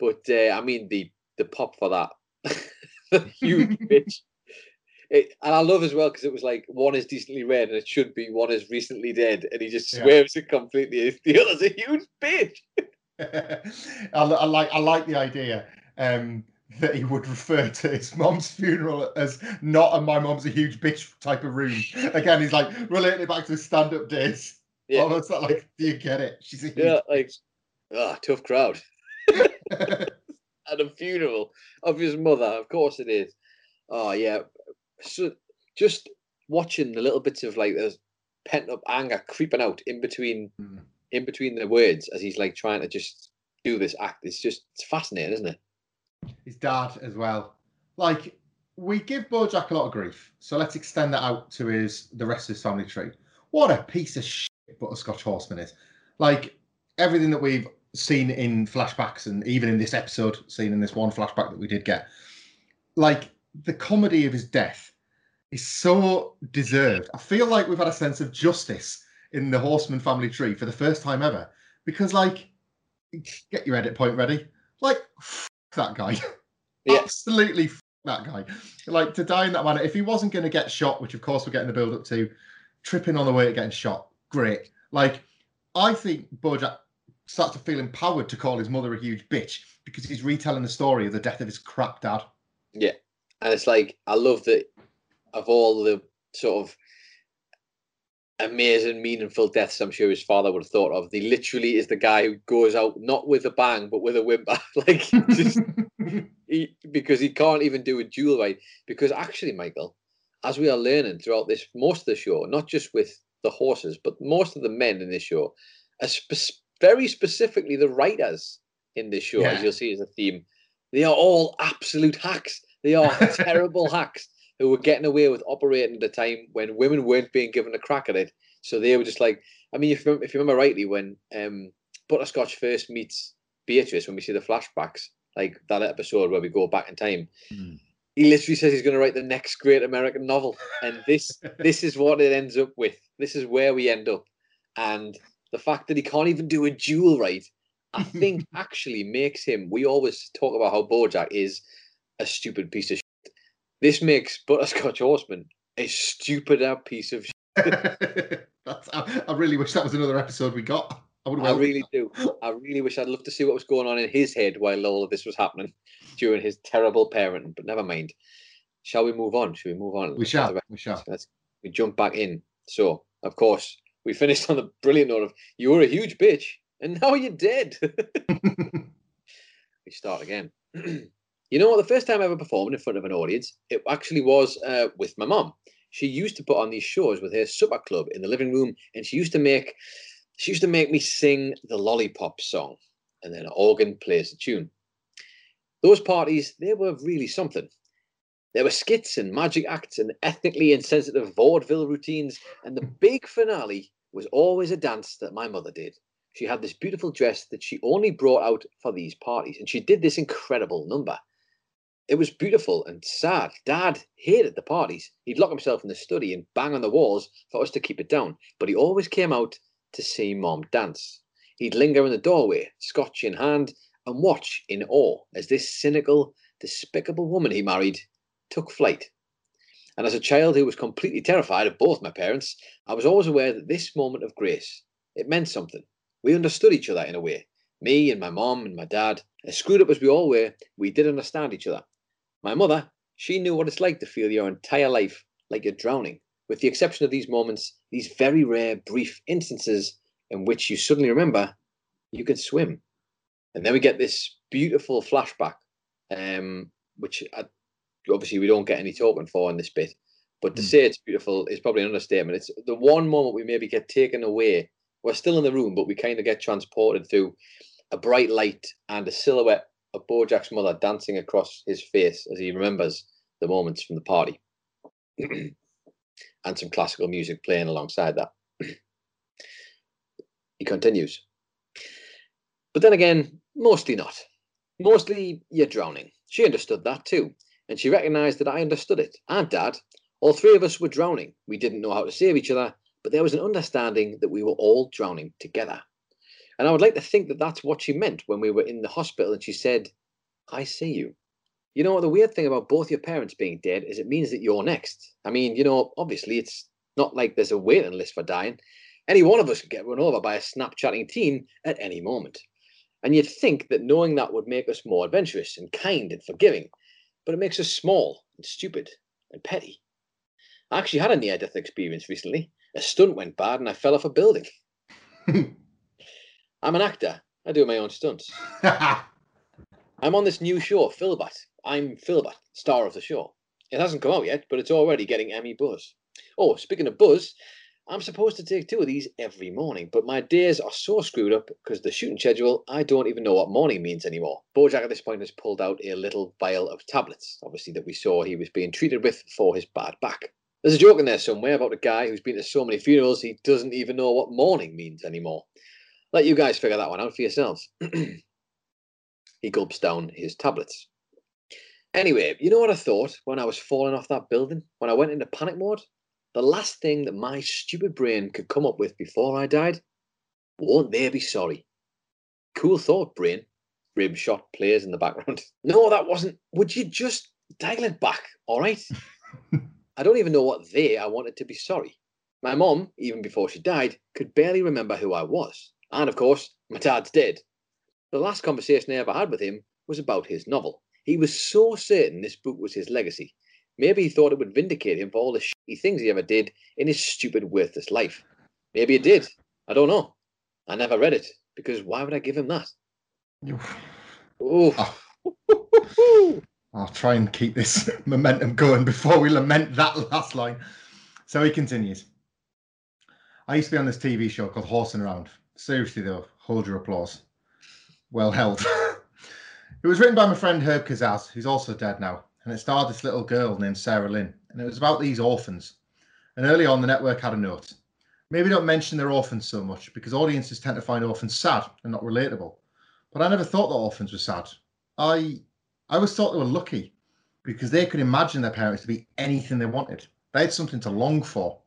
But uh, I mean the the pop for that, huge bitch. It, and I love as well because it was like one is decently read and it should be one is recently dead, and he just Yeah. swerves it completely. The other's a huge bitch. I, I like I like the idea um, that he would refer to his mom's funeral as not a my mom's a huge bitch type of room. Again, he's like relating it back to his stand-up days. Yeah, Almost like, do you get it? She's a huge yeah, like ah, tough crowd. At a funeral of his mother, of course it is. Oh yeah, so just watching the little bits of like there's pent up anger creeping out in between Mm. in between the words as he's like trying to just do this act. It's just it's fascinating, isn't it? His dad as well. Like we give Bojack a lot of grief, so let's extend that out to his the rest of his family tree. What a piece of shit Butterscotch Horseman is. Like everything that we've seen in flashbacks and even in this episode, seen in this one flashback that we did get, like the comedy of his death is so deserved. I feel like we've had a sense of justice in the Horseman family tree for the first time ever. Because like get your edit point ready. Like that guy. Yeah. Absolutely f- that guy. Like to die in that manner. If he wasn't going to get shot, which of course we're getting the build up to, tripping on the way to getting shot, great. Like I think Bojack starts to feel empowered to call his mother a huge bitch because he's retelling the story of the death of his crap dad. Yeah, and it's like I love that of all the sort of amazing, meaningful deaths I'm sure his father would have thought of. He literally is the guy who goes out not with a bang but with a whimper, like just he, because he can't even do a duel right. Because actually, Michael, as we are learning throughout this most of the show, not just with the horses, but most of the men in this show, are spe- very specifically the writers in this show, as you'll see as a theme, they are all absolute hacks. They are terrible hacks who were getting away with operating at a time when women weren't being given a crack at it. So they were just like, I mean, if you, if you remember rightly, when um, Butterscotch first meets Beatrice, when we see the flashbacks, like that episode where we go back in time, Hmm. he literally says he's going to write the next great American novel, and this this is what it ends up with. This is where we end up, and the fact that he can't even do a duel right, I think actually makes him. We always talk about how BoJack is a stupid piece of shit. This makes Butterscotch Horseman a stupider piece of shit. That's, I, I really wish that was another episode we got. I would I really oh. do. I really wish I'd love to see what was going on in his head while all of this was happening during his terrible parenting. But never mind. Shall we move on? Shall we move on? We shall. We shall. Let's we jump back in. So, of course, we finished on the brilliant note of you were a huge bitch and now you're dead. we start again. you know what? The first time I ever performed in front of an audience, it actually was uh, with my mum. She used to put on these shows with her supper club in the living room, and she used to make she used to make me sing the lollipop song, and then an organ plays the tune. Those parties, they were really something. There were skits and magic acts and ethnically insensitive vaudeville routines, and the big finale was always a dance that my mother did. She had this beautiful dress that she only brought out for these parties, and she did this incredible number. It was beautiful and sad. Dad hated the parties. He'd lock himself in the study and bang on the walls for us to keep it down, but he always came out to see Mom dance. He'd linger in the doorway, scotch in hand, and watch in awe as this cynical, despicable woman he married took flight. And as a child who was completely terrified of both my parents, I was always aware that this moment of grace, it meant something. We understood each other in a way. Me and my mom and my dad, as screwed up as we all were, we did understand each other. My mother, she knew what it's like to feel your entire life like you're drowning, with the exception of these moments, these very rare, brief instances in which you suddenly remember you can swim. And then we get this beautiful flashback, um, which I, obviously we don't get any talking for in this bit. But to Mm. say it's beautiful is probably an understatement. It's the one moment we maybe get taken away. We're still in the room, but we kind of get transported through a bright light and a silhouette of Bojack's mother dancing across his face as he remembers the moments from the party. and some classical music playing alongside that. he continues. But then again, mostly not. Mostly you're drowning. She understood that too, and she recognized that I understood it. And Dad, all three of us were drowning. We didn't know how to save each other, but there was an understanding that we were all drowning together. And I would like to think that that's what she meant when we were in the hospital and she said, I see you. You know, what? the weird thing about both your parents being dead is it means that you're next. I mean, you know, obviously it's not like there's a waiting list for dying. Any one of us could get run over by a Snapchatting teen at any moment. And you'd think that knowing that would make us more adventurous and kind and forgiving, but it makes us small and stupid and petty. I actually had a near death experience recently. A stunt went bad and I fell off a building. I'm an actor, I do my own stunts. I'm on this new show, Philbert. I'm Philbert, star of the show. It hasn't come out yet, but it's already getting Emmy buzz. Oh, speaking of buzz, I'm supposed to take two of these every morning, but my days are so screwed up because the shooting schedule, I don't even know what morning means anymore. Bojack at this point has pulled out a little vial of tablets, obviously, that we saw he was being treated with for his bad back. There's a joke in there somewhere about a guy who's been to so many funerals he doesn't even know what morning means anymore. Let you guys figure that one out for yourselves. he gulps down his tablets. Anyway, you know what I thought when I was falling off that building? When I went into panic mode? The last thing that my stupid brain could come up with before I died? Won't they be sorry? Cool thought, brain. Rib shot plays in the background. No, that wasn't. Would you just dial it back, all right? I don't even know what they I wanted to be sorry. My mom, even before she died, could barely remember who I was. And of course, my dad's dead. The last conversation I ever had with him was about his novel. He was so certain this book was his legacy. Maybe he thought it would vindicate him for all the shitty things he ever did in his stupid, worthless life. Maybe it did. I don't know. I never read it because why would I give him that? Oh. I'll try and keep this momentum going before we lament that last line. So he continues. I used to be on this TV show called Horsing Around. Seriously, though, hold your applause. Well held. it was written by my friend Herb Kazaz, who's also dead now, and it starred this little girl named Sarah Lynn. And it was about these orphans. And early on, the network had a note. Maybe don't mention their orphans so much because audiences tend to find orphans sad and not relatable. But I never thought that orphans were sad. I I always thought they were lucky because they could imagine their parents to be anything they wanted. They had something to long for.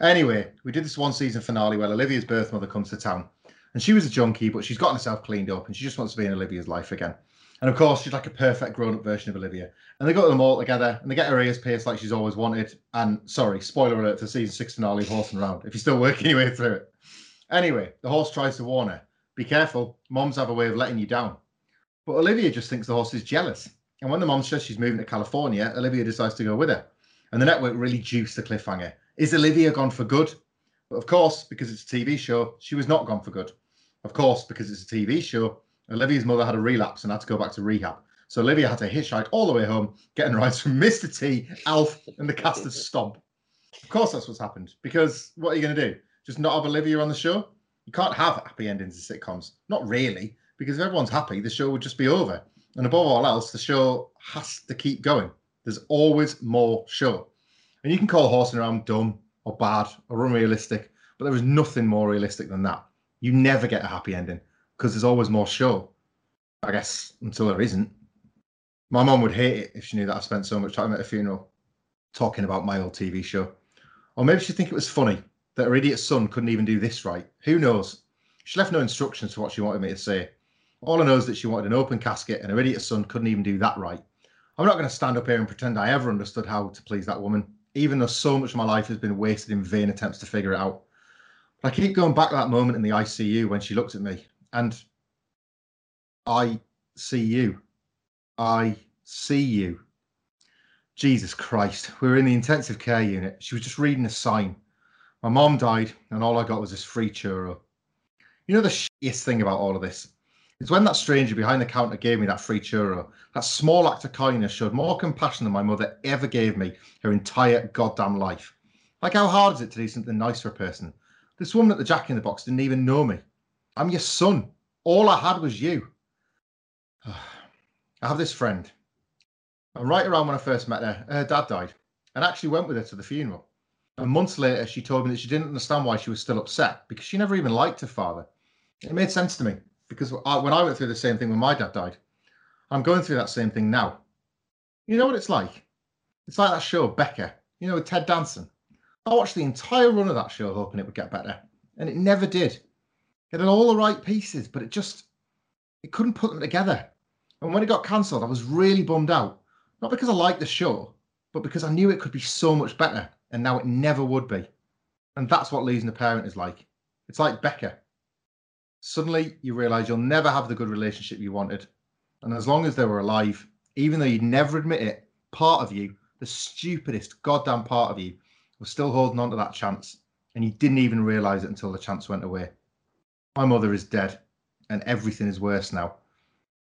Anyway, we did this one season finale where Olivia's birth mother comes to town. And she was a junkie, but she's gotten herself cleaned up and she just wants to be in Olivia's life again. And of course, she's like a perfect grown up version of Olivia. And they got them all together and they get her ears pierced like she's always wanted. And sorry, spoiler alert for season six finale of Horsing Around, if you're still working your way through it. Anyway, the horse tries to warn her be careful, moms have a way of letting you down. But Olivia just thinks the horse is jealous. And when the mom says she's moving to California, Olivia decides to go with her. And the network really juiced the cliffhanger. Is Olivia gone for good? But of course, because it's a TV show, she was not gone for good. Of course, because it's a TV show, Olivia's mother had a relapse and had to go back to rehab. So Olivia had to hitchhike all the way home, getting rides from Mr. T, Alf, and the cast of Stomp. Of course, that's what's happened. Because what are you going to do? Just not have Olivia on the show? You can't have happy endings in sitcoms. Not really because if everyone's happy, the show would just be over. And above all else, the show has to keep going. There's always more show. And you can call Horsing Around dumb or bad or unrealistic, but there is nothing more realistic than that. You never get a happy ending because there's always more show. I guess until there isn't. My mom would hate it if she knew that I spent so much time at a funeral talking about my old TV show. Or maybe she'd think it was funny that her idiot son couldn't even do this right. Who knows? She left no instructions for what she wanted me to say. All I know is that she wanted an open casket, and her idiot son couldn't even do that right. I'm not going to stand up here and pretend I ever understood how to please that woman, even though so much of my life has been wasted in vain attempts to figure it out. But I keep going back to that moment in the ICU when she looked at me, and I see you. I see you. Jesus Christ. We were in the intensive care unit. She was just reading a sign. My mom died, and all I got was this free churro. You know the shittiest thing about all of this? It's when that stranger behind the counter gave me that free churro. That small act of kindness showed more compassion than my mother ever gave me her entire goddamn life. Like, how hard is it to do something nice for a person? This woman at the Jack in the Box didn't even know me. I'm your son. All I had was you. I have this friend. And right around when I first met her, her dad died and actually went with her to the funeral. And months later, she told me that she didn't understand why she was still upset because she never even liked her father. It made sense to me because I, when I went through the same thing when my dad died, I'm going through that same thing now. You know what it's like? It's like that show, Becker, you know, with Ted Danson. I watched the entire run of that show hoping it would get better, and it never did. It had all the right pieces, but it just it couldn't put them together. And when it got cancelled, I was really bummed out. Not because I liked the show, but because I knew it could be so much better, and now it never would be. And that's what losing a parent is like. It's like Becker. Suddenly, you realize you'll never have the good relationship you wanted. And as long as they were alive, even though you'd never admit it, part of you, the stupidest goddamn part of you, was still holding on to that chance. And you didn't even realize it until the chance went away. My mother is dead, and everything is worse now.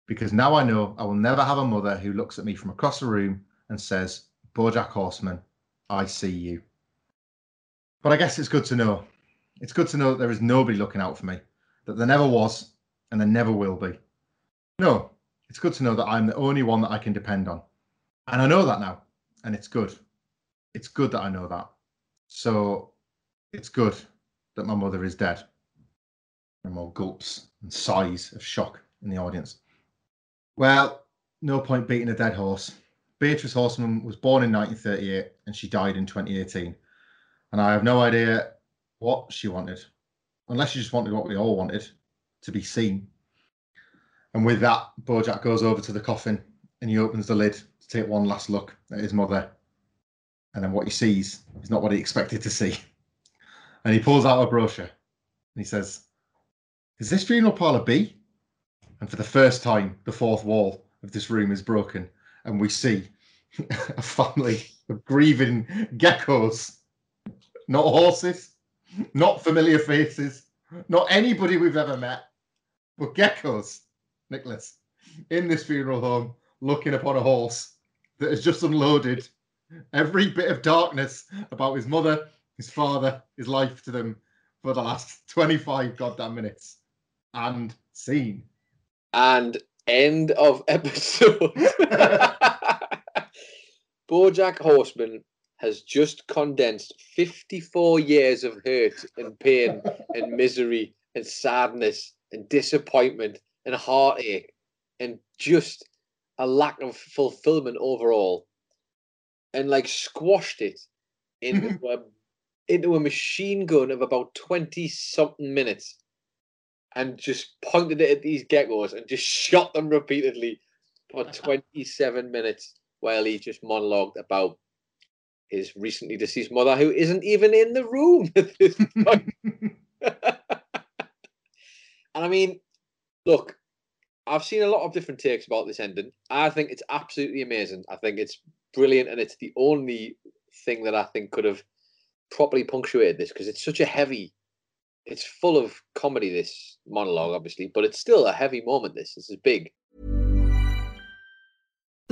Because now I know I will never have a mother who looks at me from across the room and says, Bojack Horseman, I see you. But I guess it's good to know. It's good to know that there is nobody looking out for me, that there never was, and there never will be. No, it's good to know that I'm the only one that I can depend on. And I know that now, and it's good. It's good that I know that. So it's good that my mother is dead. And more gulps and sighs of shock in the audience. Well, no point beating a dead horse. Beatrice Horseman was born in 1938 and she died in 2018. And I have no idea what she wanted, unless you just wanted what we all wanted to be seen. And with that, Bojack goes over to the coffin and he opens the lid to take one last look at his mother. And then what he sees is not what he expected to see. And he pulls out a brochure and he says, Is this funeral parlour B? And for the first time, the fourth wall of this room is broken, and we see a family of grieving geckos, not horses, not familiar faces, not anybody we've ever met, but geckos, Nicholas, in this funeral home, looking upon a horse that has just unloaded every bit of darkness about his mother, his father, his life to them for the last 25 goddamn minutes. And scene. And end of episode. Bojack Horseman has just condensed 54 years of hurt and pain and misery and sadness and disappointment and heartache and just a lack of fulfillment overall and like squashed it into a into a machine gun of about 20 something minutes and just pointed it at these geckos and just shot them repeatedly for 27 minutes while he just monologued about his recently deceased mother, who isn't even in the room at this point. and I mean, look, I've seen a lot of different takes about this ending. I think it's absolutely amazing. I think it's brilliant, and it's the only thing that I think could have properly punctuated this because it's such a heavy. It's full of comedy. This monologue, obviously, but it's still a heavy moment. This this is big.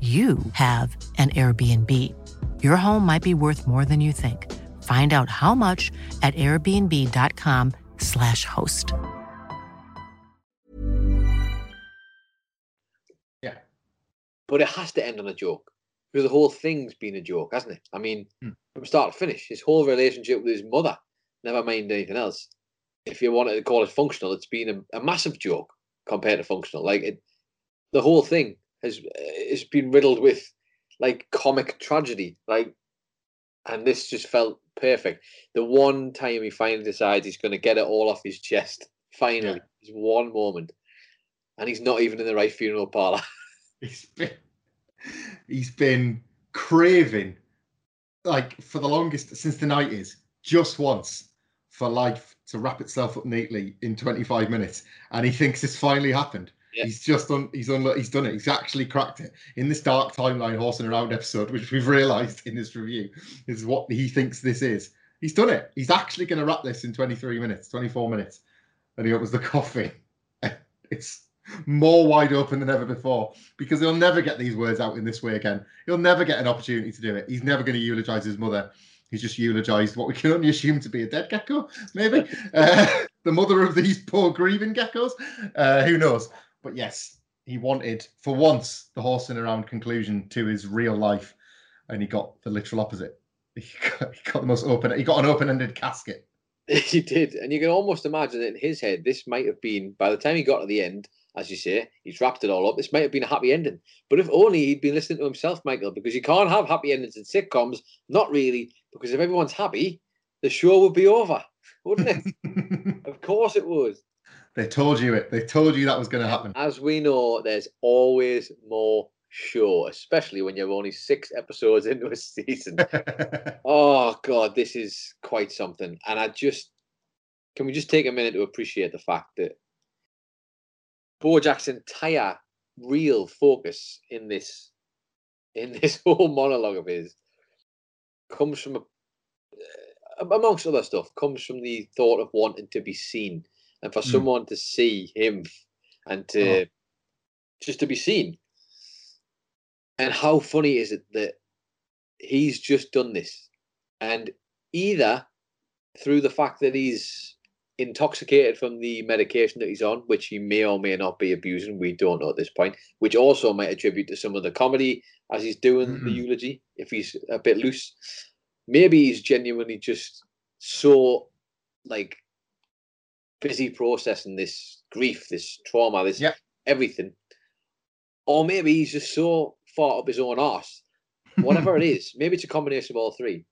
you have an Airbnb. Your home might be worth more than you think. Find out how much at airbnb.com/slash host. Yeah. But it has to end on a joke because the whole thing's been a joke, hasn't it? I mean, Hmm. from start to finish, his whole relationship with his mother, never mind anything else. If you wanted to call it functional, it's been a, a massive joke compared to functional. Like it, the whole thing has has been riddled with like comic tragedy. Like, and this just felt perfect. The one time he finally decides he's going to get it all off his chest, finally, is one moment, and he's not even in the right funeral parlor. He's been, he's been craving, like for the longest since the nineties, just once for life to wrap itself up neatly in 25 minutes, and he thinks it's finally happened. Yeah. He's just done. He's done. He's done it. He's actually cracked it in this dark timeline horsing around episode, which we've realised in this review is what he thinks this is. He's done it. He's actually going to wrap this in 23 minutes, 24 minutes. And he opens the coffee. It's more wide open than ever before because he'll never get these words out in this way again. He'll never get an opportunity to do it. He's never going to eulogize his mother. He's just eulogized what we can only assume to be a dead gecko, maybe uh, the mother of these poor grieving geckos. Uh, who knows? But yes, he wanted for once the horsing around conclusion to his real life, and he got the literal opposite. He got, he got the most open. He got an open-ended casket. He did, and you can almost imagine that in his head, this might have been by the time he got to the end, as you say, he's wrapped it all up. This might have been a happy ending, but if only he'd been listening to himself, Michael, because you can't have happy endings in sitcoms. Not really, because if everyone's happy, the show would be over, wouldn't it? of course it would. They told you it. They told you that was going to happen. As we know, there's always more show, especially when you're only six episodes into a season. oh god, this is quite something. And I just can we just take a minute to appreciate the fact that Bojack's entire real focus in this in this whole monologue of his comes from a, amongst other stuff comes from the thought of wanting to be seen and for Mm. someone to see him and to Oh. just to be seen and how funny is it that he's just done this and either through the fact that he's intoxicated from the medication that he's on, which he may or may not be abusing, we don't know at this point, which also might attribute to some of the comedy as he's doing the Mhm. eulogy, if he's a bit loose. Maybe he's genuinely just so like busy processing this grief, this trauma, this Yep. everything. Or maybe he's just so far up his own arse. Whatever it is, maybe it's a combination of all three.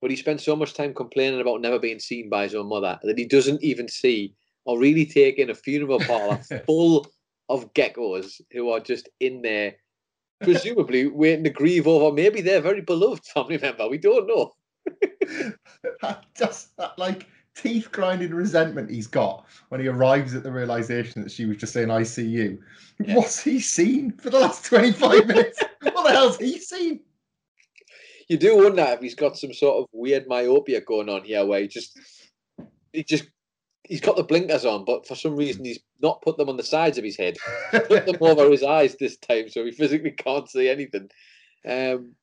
But he spends so much time complaining about never being seen by his own mother that he doesn't even see or really take in a funeral parlor full of geckos who are just in there, presumably waiting to grieve over maybe their very beloved family member. We don't know. that, just that like teeth grinding resentment he's got when he arrives at the realization that she was just saying, I see you. Yeah. What's he seen for the last 25 minutes? what the hell's he seen? You do wonder if he's got some sort of weird myopia going on here, where he just he just he's got the blinkers on, but for some reason he's not put them on the sides of his head. Put them over his eyes this time, so he physically can't see anything. Um,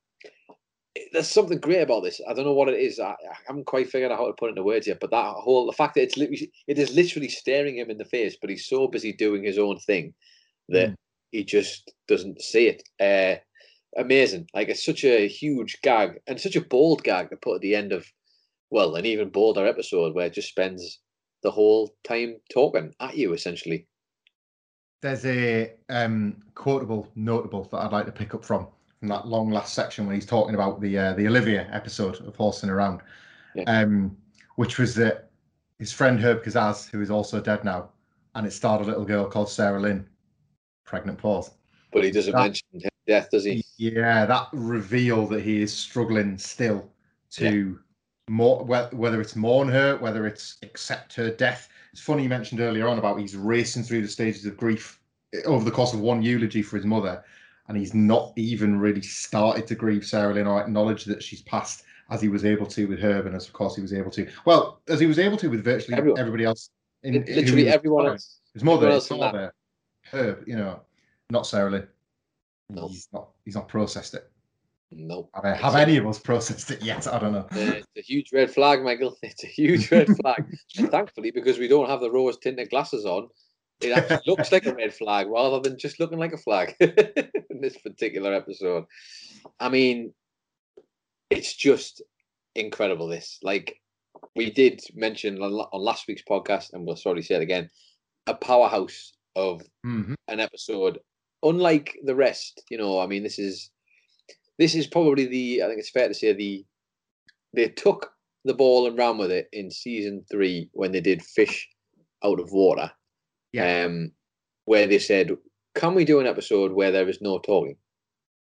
there's something great about this. I don't know what it is. I, I haven't quite figured out how to put it into words yet. But that whole the fact that it's literally it is literally staring him in the face, but he's so busy doing his own thing that Mm. he just doesn't see it. Uh, amazing. Like it's such a huge gag and such a bold gag to put at the end of well, an even bolder episode where it just spends the whole time talking at you essentially. There's a um, quotable, notable that I'd like to pick up from from that long last section when he's talking about the uh, the Olivia episode of Horsing Around, Yeah. um, which was that his friend Herb Kazaz, who is also dead now, and it starred a little girl called Sarah Lynn, pregnant pause. But he doesn't That- mention his death, does he? Yeah, that reveal that he is struggling still to more whether it's mourn her, whether it's accept her death. It's funny you mentioned earlier on about he's racing through the stages of grief over the course of one eulogy for his mother, and he's not even really started to grieve Sarah Lynn or acknowledge that she's passed as he was able to with Herb, and as of course he was able to. Well, as he was able to with virtually Everyone. everybody else. In, It- literally everyone following. else. His mother, his else in that- father, Herb, you know, not Sarah Lynn. No. He's not. He's not processed it. No. Have, have any of us processed it yet? I don't know. It's a huge red flag, Michael. It's a huge red flag. And thankfully, because we don't have the rose tinted glasses on, it actually looks like a red flag rather than just looking like a flag in this particular episode. I mean, it's just incredible. This, like, we did mention on last week's podcast, and we'll sorry say it again, a powerhouse of Mhm. an episode unlike the rest you know i mean this is this is probably the i think it's fair to say the they took the ball and ran with it in season three when they did fish out of water Yeah. um where they said can we do an episode where there is no talking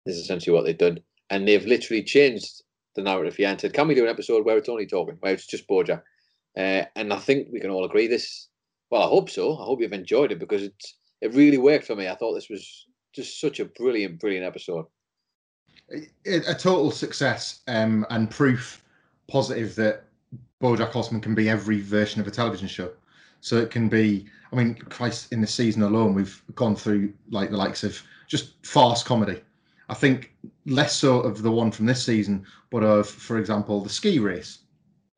this is essentially what they've done and they've literally changed the narrative here and said can we do an episode where it's only talking where it's just bojack uh, and i think we can all agree this well i hope so i hope you've enjoyed it because it's it really worked for me. I thought this was just such a brilliant, brilliant episode. a, a total success um, and proof positive that BoJack Horseman can be every version of a television show. So it can be. I mean, Christ, in the season alone, we've gone through like the likes of just farce comedy. I think less so of the one from this season, but of, for example, the ski race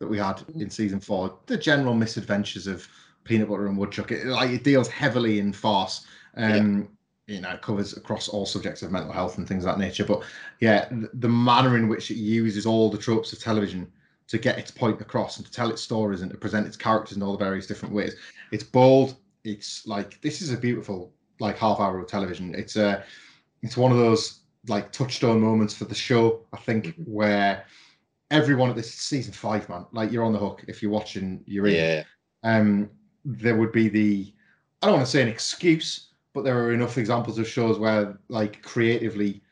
that we had in season four, the general misadventures of Peanut Butter and Woodchuck. It, like it deals heavily in farce. Um, You know, it covers across all subjects of mental health and things of that nature. But yeah, the manner in which it uses all the tropes of television to get its point across and to tell its stories and to present its characters in all the various different ways. It's bold. It's like this is a beautiful like half hour of television. It's a it's one of those like touchstone moments for the show. I think where everyone at this season five man like you're on the hook if you're watching. You're in. Yeah. Um, there would be the I don't want to say an excuse, but there are enough examples of shows where like creatively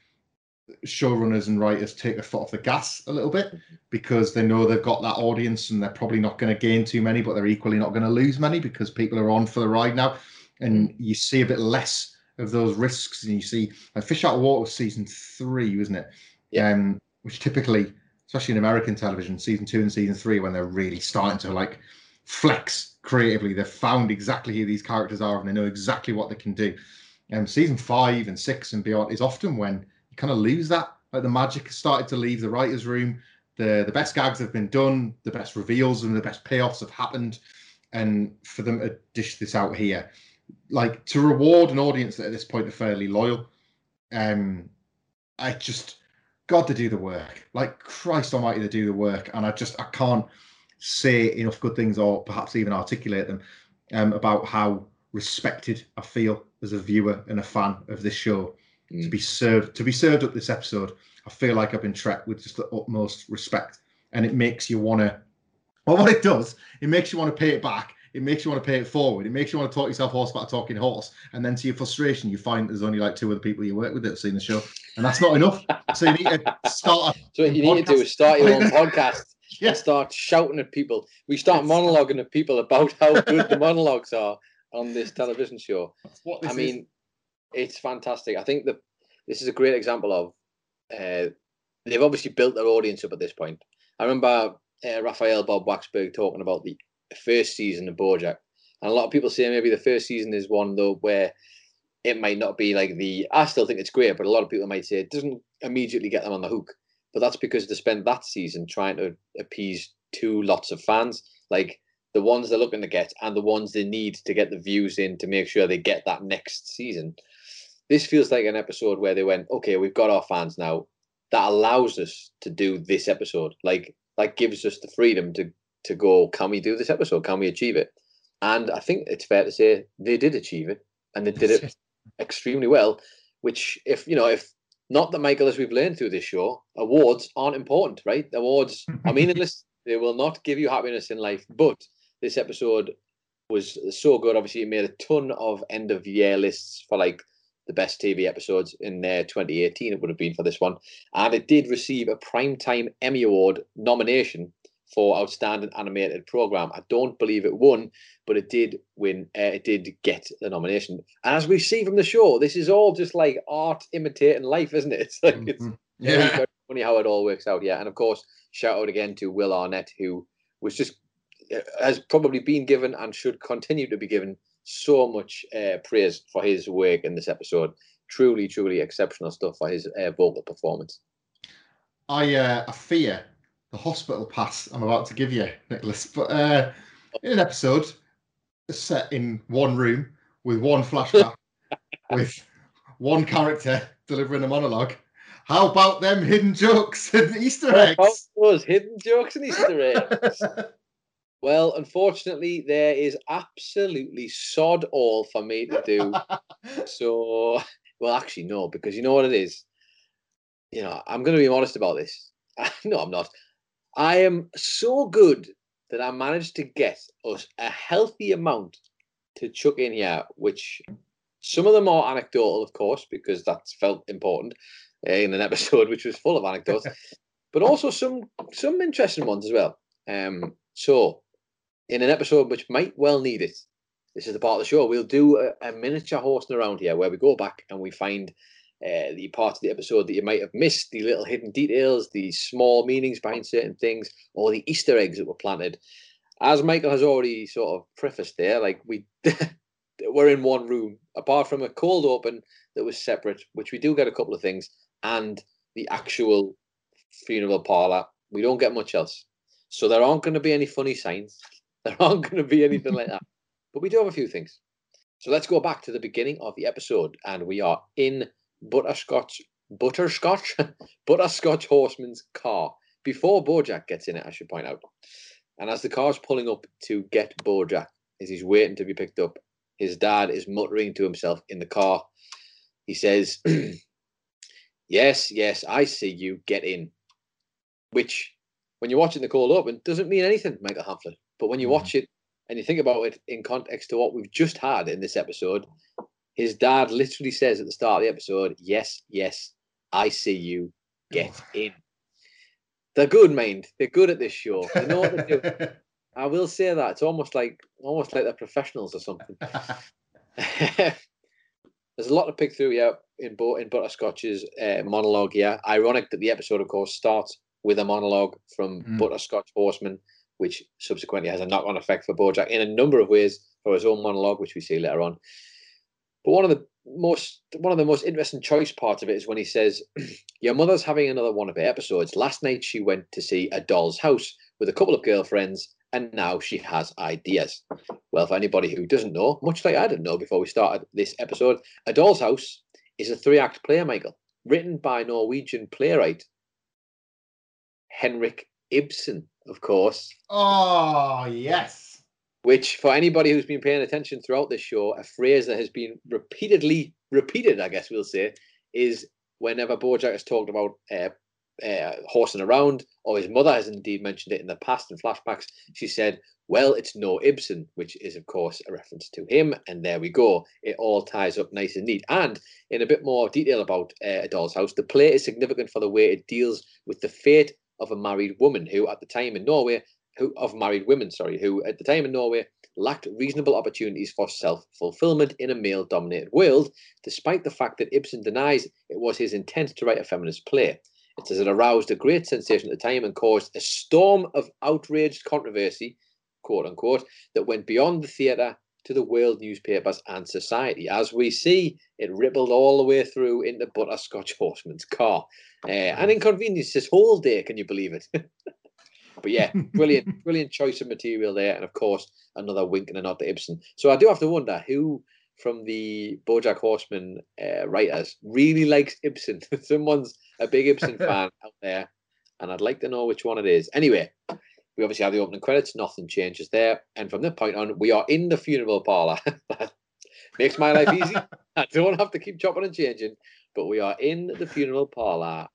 showrunners and writers take their foot off the gas a little bit because they know they've got that audience and they're probably not going to gain too many, but they're equally not going to lose many because people are on for the ride now. And you see a bit less of those risks, and you see like Fish Out of Water was season three, wasn't it? Yeah. Um, which typically, especially in American television, season two and season three, when they're really starting to like flex creatively, they've found exactly who these characters are and they know exactly what they can do. Um, season five and six and beyond is often when you kind of lose that. Like the magic has started to leave the writers' room. The the best gags have been done, the best reveals and the best payoffs have happened. And for them to dish this out here, like to reward an audience that at this point are fairly loyal, um, I just God to do the work. Like Christ Almighty to do the work. And I just I can't say enough good things or perhaps even articulate them um, about how respected I feel as a viewer and a fan of this show to mm. be served to be served up this episode. I feel like I've been treated with just the utmost respect, and it makes you want to. Well, what it does, it makes you want to pay it back. It makes you want to pay it forward. It makes you want to talk yourself horse about a talking horse, and then to your frustration, you find there's only like two other people you work with that have seen the show, and that's not enough. So you need to start. So what you need to do is start your own podcast Yeah. and start shouting at people. We start monologuing at people about how good the monologues are on this television show. What I is. It's fantastic. I think that this is a great example of uh, they've obviously built their audience up at this point. I remember uh, Raphael Bob-Waksberg talking about the first season of BoJack, and a lot of people say maybe the first season is one though where it might not be like the. I still think it's great, but a lot of people might say it doesn't immediately get them on the hook. But that's because they spent that season trying to appease two lots of fans, like the ones they're looking to get and the ones they need to get the views in to make sure they get that next season. This feels like an episode where they went, okay, we've got our fans now. That allows us to do this episode. Like that gives us the freedom to to go, can we do this episode? Can we achieve it? And I think it's fair to say they did achieve it and they did it extremely well. Which if you know, if not that Michael, as we've learned through this show, awards aren't important, right? Awards are meaningless. They will not give you happiness in life. But this episode was so good. Obviously, it made a ton of end of year lists for like the best TV episodes in uh, 2018. It would have been for this one, and it did receive a Primetime Emmy Award nomination for Outstanding Animated Program. I don't believe it won, but it did win. Uh, it did get the nomination. And as we see from the show, this is all just like art imitating life, isn't it? It's like it's Mhm. very, Yeah. very funny how it all works out. Yeah, and of course, shout out again to Will Arnett, who was just uh, has probably been given and should continue to be given so much uh, praise for his work in this episode. Truly, truly exceptional stuff for his uh, vocal performance. I uh, I fear the hospital pass I'm about to give you, Nicholas. But uh, in an episode set in one room with one flashback with one character delivering a monologue, how about them hidden jokes and Easter How eggs? those hidden jokes and Easter eggs. Well, unfortunately, there is absolutely sod all for me to do. So, well, actually, no, because you know what it is. You know, I'm going to be honest about this. no, I'm not. I am so good that I managed to get us a healthy amount to chuck in here, which some of them are anecdotal, of course, because that's felt important uh, in an episode which was full of anecdotes, but also some some interesting ones as well. Um, so, in an episode which might well need it, this is the part of the show we'll do a, a miniature horsing around here where we go back and we find uh, the parts of the episode that you might have missed, the little hidden details, the small meanings behind certain things, or the Easter eggs that were planted. As Michael has already sort of prefaced there, like we we're in one room, apart from a cold open that was separate, which we do get a couple of things, and the actual funeral parlor. We don't get much else. So there aren't going to be any funny signs. There aren't going to be anything like that. But we do have a few things. So let's go back to the beginning of the episode, and we are in Butterscotch, Butterscotch, Butterscotch Horseman's car before Bojack gets in it. I should point out. And as the car's pulling up to get Bojack, as he's waiting to be picked up, his dad is muttering to himself in the car. He says, Yes, yes, I see you. Get in. Which, when you're watching the cold open, doesn't mean anything, Michael Hamflett. But when you watch it and you think about it in context to what we've just had in this episode, his dad literally says at the start of the episode, Yes, yes, I see you. Get in. They're good, mind. They're good at this show. They know what they do. I will say that it's almost like almost like they're professionals or something. There's a lot to pick through, yeah, in Bo- in Butterscotch's uh, monologue. Yeah, ironic that the episode, of course, starts with a monologue from Mm. Butterscotch Horseman, which subsequently has a knock-on effect for BoJack in a number of ways for his own monologue, which we see later on. But one of the most one of the most interesting choice parts of it is when he says, "Your mother's having another one of her episodes. Last night she went to see a doll's house with a couple of girlfriends, and now she has ideas." Well, for anybody who doesn't know, much like I didn't know before we started this episode, A Doll's House is a three-act play, Michael, written by Norwegian playwright Henrik Ibsen, of course oh yes. which for anybody who's been paying attention throughout this show, a phrase that has been repeatedly repeated, I guess we'll say, is whenever Bojack has talked about uh, uh, horsing around, or his mother has indeed mentioned it in the past in flashbacks, she said, well, it's no Ibsen, which is, of course, a reference to him. And there we go. It all ties up nice and neat. And in a bit more detail about uh, A Doll's House, the play is significant for the way it deals with the fate of a married woman who, at the time in Norway, who of married women, sorry, who at the time in Norway lacked reasonable opportunities for self-fulfillment in a male-dominated world, despite the fact that Ibsen denies it was his intent to write a feminist play. It says it aroused a great sensation at the time and caused a storm of outraged controversy, quote unquote, that went beyond the theatre to the world newspapers and society. As we see, it rippled all the way through into Butterscotch Horseman's car. Uh, and inconvenienced his whole day, can you believe it? but yeah, brilliant, brilliant choice of material there. And of course, another wink and a nod to Ibsen. So I do have to wonder who from the Bojack Horseman uh, writers really likes Ibsen. Someone's a big Ibsen fan out there, and I'd like to know which one it is. Anyway, we obviously have the opening credits. Nothing changes there, and from that point on, we are in the funeral parlor. Makes my life easy. I don't have to keep chopping and changing, but we are in the funeral parlor,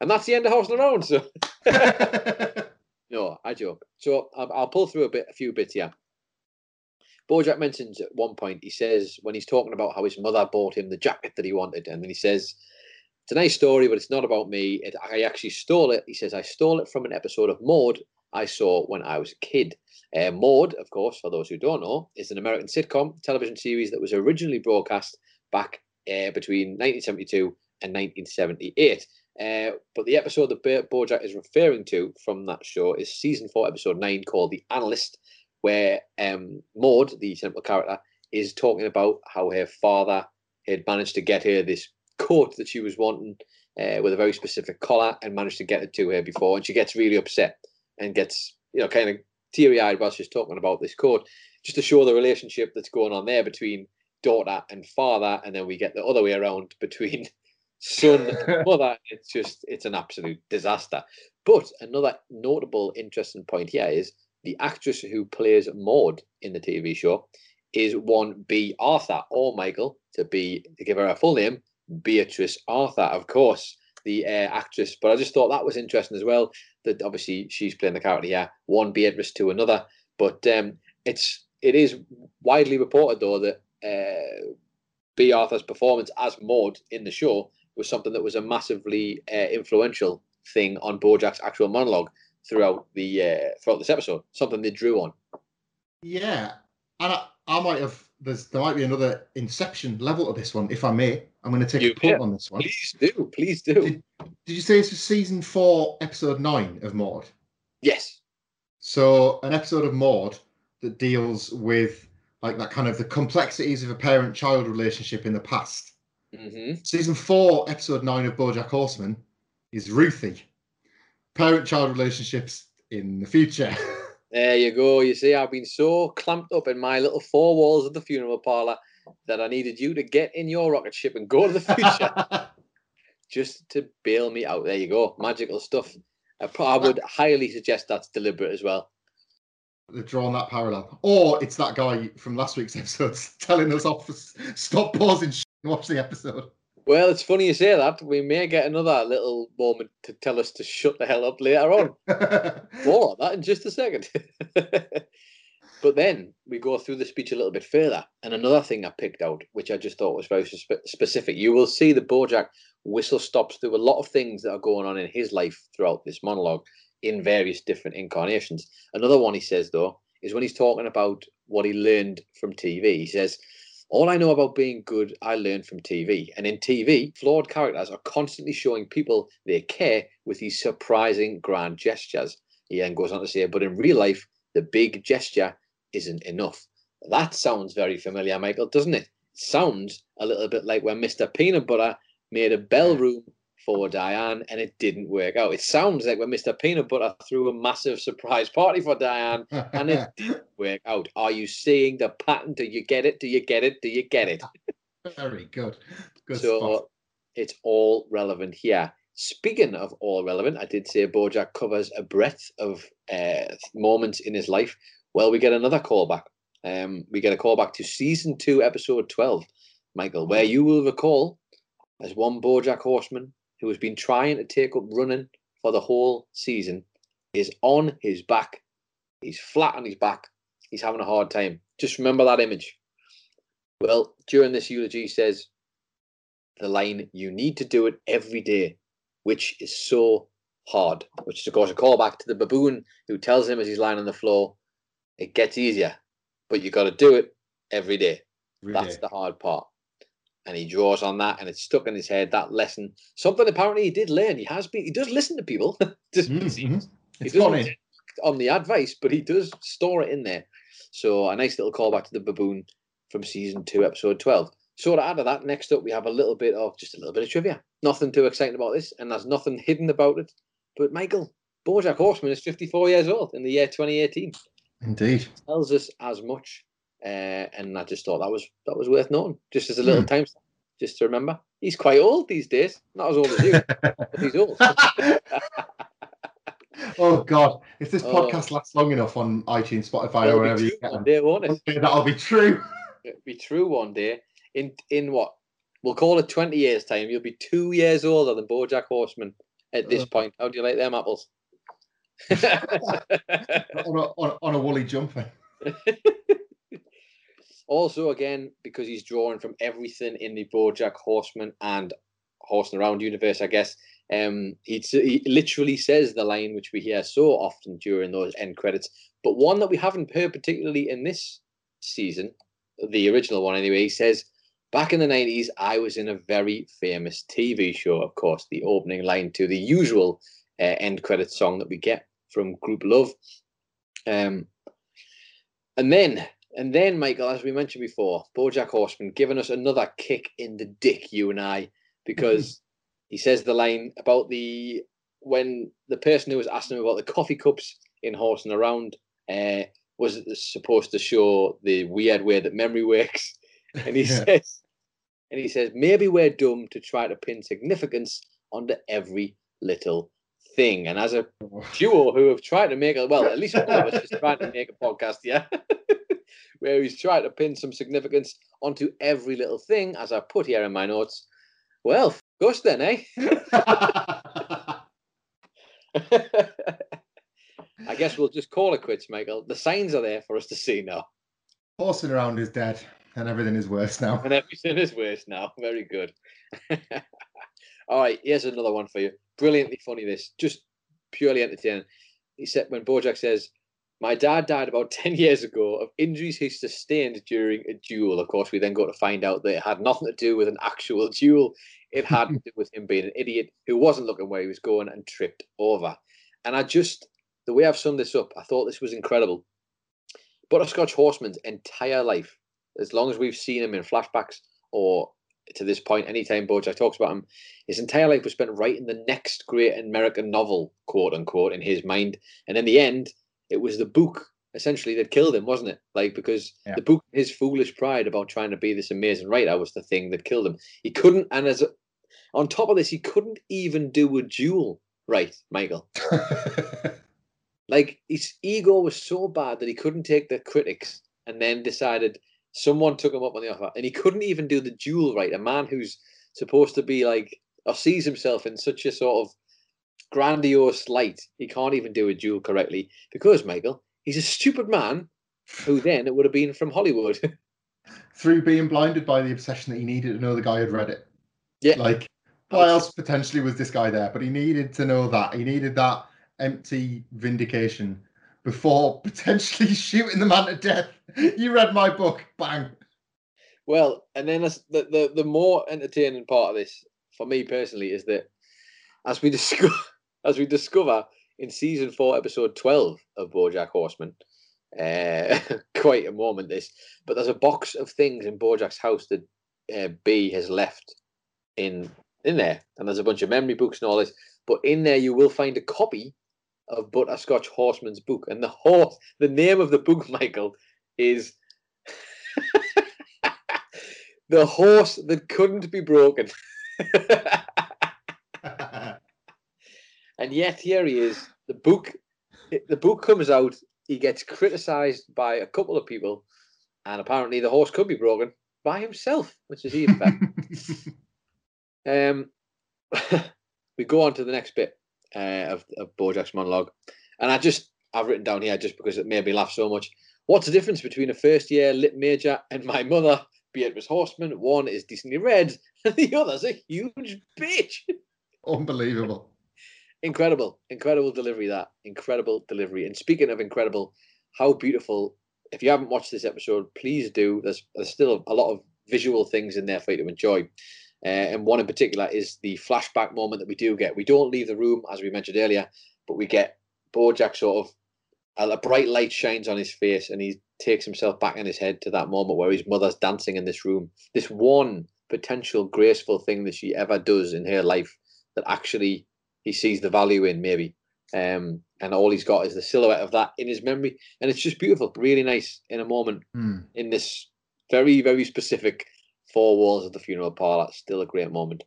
and that's the end of House and Around. So no, I joke. So I'll, I'll pull through a bit, a few bits here. Bojack mentions at one point, he says, when he's talking about how his mother bought him the jacket that he wanted, and then he says, It's a nice story, but it's not about me. It, I actually stole it. He says, I stole it from an episode of Maude I saw when I was a kid. Uh, Maude, of course, for those who don't know, is an American sitcom television series that was originally broadcast back uh, between 1972 and 1978. Uh, but the episode that Bo- Bojack is referring to from that show is season four, episode nine, called The Analyst, where um, Maude, the central character, is talking about how her father had managed to get her this coat that she was wanting uh, with a very specific collar and managed to get it to her before. And she gets really upset and gets, you know, kind of teary eyed while she's talking about this coat, just to show the relationship that's going on there between daughter and father. And then we get the other way around between son and mother. It's just, it's an absolute disaster. But another notable, interesting point here is the actress who plays Maude in the TV show is one Bea Arthur, or Michael, to be to give her a full name, Beatrice Arthur, of course, the uh, actress. But I just thought that was interesting as well. That obviously she's playing the character here, one Beatrice to another. But um, it's it is widely reported though that uh, Bea Arthur's performance as Maude in the show was something that was a massively uh, influential thing on Bojack's actual monologue throughout the uh, throughout this episode. Something they drew on. Yeah, and I, I might have there's there might be another Inception level to this one, if I may. I'm going to take You a punt may. on this one. Please do, please do. Did, did you say this was season four, episode nine of Maude? Yes. So an episode of Maude that deals with like that kind of the complexities of a parent-child relationship in the past. hmm Season four, episode nine of BoJack Horseman is Ruthie. Parent-child relationships in the future. There you go. You see, I've been so clamped up in my little four walls of the funeral parlor that I needed you to get in your rocket ship and go to the future just to bail me out. There you go. Magical stuff. I, I would highly suggest that's deliberate as well. They've drawn that parallel. Or it's that guy from last week's episode telling us off. for Stop pausing sh- and watch the episode. Well, it's funny you say that. We may get another little moment to tell us to shut the hell up later on. More on that in just a second. but then we go through the speech a little bit further. And another thing I picked out, which I just thought was very spe- specific, you will see the Bojack whistle stops through a lot of things that are going on in his life throughout this monologue in various different incarnations. Another one he says, though, is when he's talking about what he learned from TV. He says, all I know about being good, I learned from TV. And in TV, flawed characters are constantly showing people they care with these surprising grand gestures. He then goes on to say, but in real life, the big gesture isn't enough. That sounds very familiar, Michael, doesn't it? Sounds a little bit like when Mr. Peanut Butter made a bell room for Diane and it didn't work out. It sounds like when Mr. Peanut Butter threw a massive surprise party for Diane and it didn't work out. Are you seeing the pattern? Do you get it? Do you get it? Do you get it? Very good. Good so spot. it's all relevant here. Speaking of all relevant, I did say Bojack covers a breadth of uh, moments in his life. Well, we get another callback. Um, we get a callback to season two, episode 12, Michael, where you will recall as one Bojack horseman who has been trying to take up running for the whole season is on his back. He's flat on his back. He's having a hard time. Just remember that image. Well, during this eulogy, he says the line, you need to do it every day, which is so hard, which is, of course, a callback to the baboon who tells him as he's lying on the floor, it gets easier, but you've got to do it every day. Every That's day. the hard part. And he draws on that, and it's stuck in his head that lesson. Something apparently he did learn. He has been. He does listen to people. Just Mm, it seems. mhm. He doesn't on the advice, but he does store it in there. So a nice little callback to the baboon from season two, episode twelve. So to add to that, next up we have a little bit of just a little bit of trivia. Nothing too exciting about this, and there's nothing hidden about it. But Michael, BoJack Horseman is 54 years old in the year 2018 Indeed. tells us as much. Uh, and I just thought that was that was worth noting, just as a little time stamp, just to remember. He's quite old these days, not as old as you, but he's old. oh God! If this Oh. podcast lasts long enough on iTunes, Spotify, or wherever you get them, day, won't it? okay, that'll be true. It'll be true one day. In in what we'll call it 20 years time, you'll be two years older than BoJack Horseman at this Ugh. point. How do you like them apples? on, a, on, on a woolly jumper. Also, again, because he's drawing from everything in the BoJack Horseman and Horsing Around universe, I guess. Um, he, he literally says the line which we hear so often during those end credits, but one that we haven't heard particularly in this season, the original one anyway. He says, "Back in the '90s, I was in a very famous TV show. Of course, the opening line to the usual uh, end credit song that we get from Grouplove." Um, and then, and then, Michael, as we mentioned before, BoJack Horseman giving us another kick in the dick, you and I, because he says the line about the when the person who was asking him about the coffee cups in Horsing Around uh, was supposed to show the weird way that memory works, and he Yeah. says, and he says maybe we're dumb to try to pin significance onto every little thing, and as a duo who have tried to make a well, at least one of us is trying to make a podcast, yeah, where he's trying to pin some significance onto every little thing, as I put here in my notes. Well, us then, eh? I guess we'll just call it quits, Michael. The signs are there for us to see now, Horsing around is dead, and everything is worse now. and everything is worse now. Very good. All right, here's another one for you. Brilliantly funny. This just purely entertaining. He said when Bojack says, My dad died about 10 years ago of injuries he sustained during a duel. Of course, we then got to find out that it had nothing to do with an actual duel. It had to do with him being an idiot who wasn't looking where he was going and tripped over. And I just, the way I've summed this up, I thought this was incredible. Butterscotch Horseman's entire life, as long as we've seen him in flashbacks or to this point, anytime Bojack talks about him, his entire life was spent writing the next great American novel, quote unquote, in his mind. And in the end, it was the book essentially that killed him, wasn't it? Like because Yeah. the book, his foolish pride about trying to be this amazing writer, was the thing that killed him. He couldn't, and as a, on top of this, he couldn't even do a duel right, Michael. Like his ego was so bad that he couldn't take the critics, and then decided someone took him up on the offer, and he couldn't even do the duel right. A man who's supposed to be like or sees himself in such a sort of grandiose light, he can't even do a duel correctly because Michael, he's a stupid man who then it would have been from Hollywood. Through being blinded by the obsession that he needed to know the guy had read it. yeah, Like, why else potentially was this guy there? But he needed to know that. He needed that empty vindication before potentially shooting the man to death. You read my book, bang. Well, and then the, the the more entertaining part of this for me personally is that as we discover as we discover in season four, episode twelve of BoJack Horseman, uh, quite a moment this. But there's a box of things in BoJack's house that uh, B has left in in there, and there's a bunch of memory books and all this. But in there, you will find a copy of Butterscotch Horseman's book, and the horse, the name of the book, Michael, is the horse that couldn't be broken. And yet here he is. The book, the book comes out. He gets criticised by a couple of people, and apparently the horse could be broken by himself, which is even better. um, we go on to the next bit uh, of, of Bojack's monologue, and I just I've written down here just because it made me laugh so much. What's the difference between a first year lit major and my mother, Beatrice Horseman? One is decently read, and the other's a huge bitch. Unbelievable. Incredible, incredible delivery. That incredible delivery. And speaking of incredible, how beautiful! If you haven't watched this episode, please do. There's there's still a lot of visual things in there for you to enjoy. Uh, and one in particular is the flashback moment that we do get. We don't leave the room, as we mentioned earlier, but we get Bojack sort of a, a bright light shines on his face, and he takes himself back in his head to that moment where his mother's dancing in this room. This one potential graceful thing that she ever does in her life that actually he sees the value in, maybe. Um, and all he's got is the silhouette of that in his memory, and it's just beautiful, really nice in a moment Hmm. in this very, very specific four walls of the funeral parlor. Still a great moment.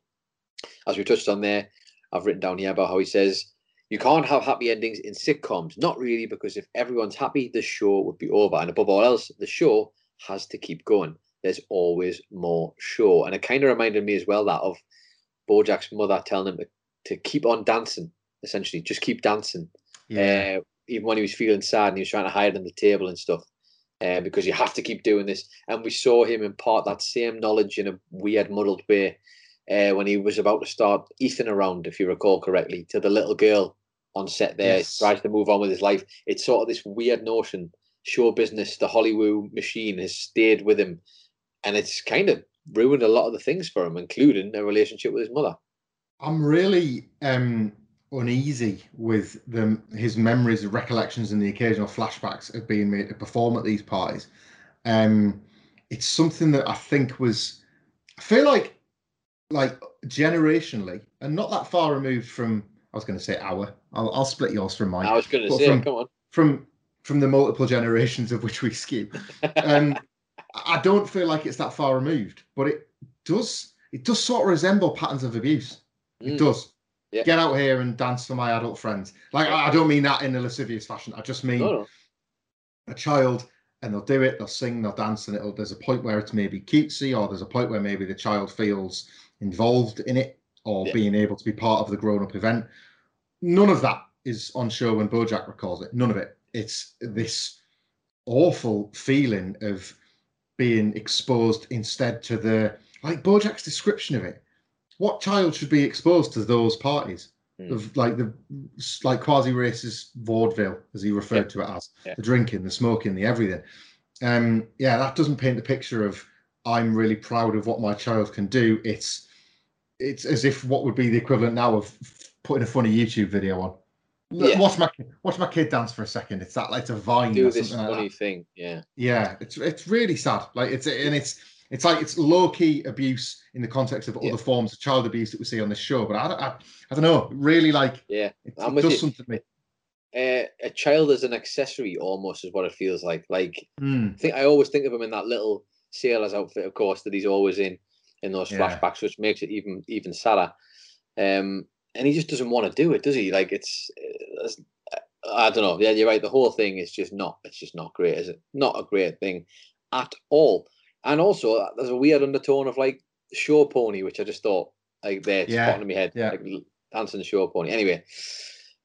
As we touched on there, I've written down here about how he says, You can't have happy endings in sitcoms. Not really, because if everyone's happy, the show would be over. And above all else, the show has to keep going. There's always more show. And it kind of reminded me as well that of Bojack's mother telling him to, to keep on dancing, essentially, just keep dancing Yeah. uh, even when he was feeling sad and he was trying to hide on the table and stuff, uh, because you have to keep doing this. And we saw him impart that same knowledge in a weird, muddled way uh, when he was about to start Ethan around, if you recall correctly, to the little girl on set there. Yes. Tries to move on with his life. It's sort of this weird notion. Show business, the Hollywood machine has stayed with him, and it's kind of ruined a lot of the things for him, including a relationship with his mother. I'm really um, uneasy with the, his memories, recollections, and the occasional flashbacks of being made to perform at these parties. Um, it's something that I think was, I feel like, like generationally, and not that far removed from. I was going to say our. I'll, I'll split yours from mine. I was going to say, from- come on. from from the multiple generations of which we skew. Um, I don't feel like it's that far removed, but it does. It does sort of resemble patterns of abuse. It Mm. does. Yeah. Get out here and dance for my adult friends. Like I I don't mean that in a lascivious fashion. I just mean no. a child, and they'll do it. They'll sing. They'll dance, and it'll. There's a point where it's maybe cutesy, or there's a point where maybe the child feels involved in it, or Yeah. being able to be part of the grown-up event. None of that is on show when BoJack recalls it. None of it. It's this awful feeling of being exposed instead to the like BoJack's description of it. What child should be exposed to those parties? Mm. of like the like quasi racist vaudeville, as he referred to it as Yeah. the drinking, the smoking, the everything. Um, yeah, that doesn't paint the picture of I'm really proud of what my child can do. It's it's as if what would be the equivalent now of putting a funny YouTube video on. Yeah. Watch my watch my kid dance for a second. It's that like it's a vine Do or this something like funny that. thing. Yeah. Yeah, it's it's really sad. Like it's and it's it's like it's low key abuse in the context of Yeah. other forms of child abuse that we see on this show. But I don't, I, I don't know. Really, like Yeah. it, it does you. something to me. Uh, a child as an accessory almost is what it feels like. Like Hmm. I think I always think of him in that little sailor's outfit, of course, that he's always in in those Yeah. flashbacks, which makes it even even sadder. Um, and he just doesn't want to do it, does he? Like it's, it's- I don't know. Yeah, you're right. The whole thing is just not. It's just not great, is it? Not a great thing at all. And also, uh, there's a weird undertone of like show pony, which I just thought like there, Yeah, of my head, yeah. like dancing show pony. Anyway,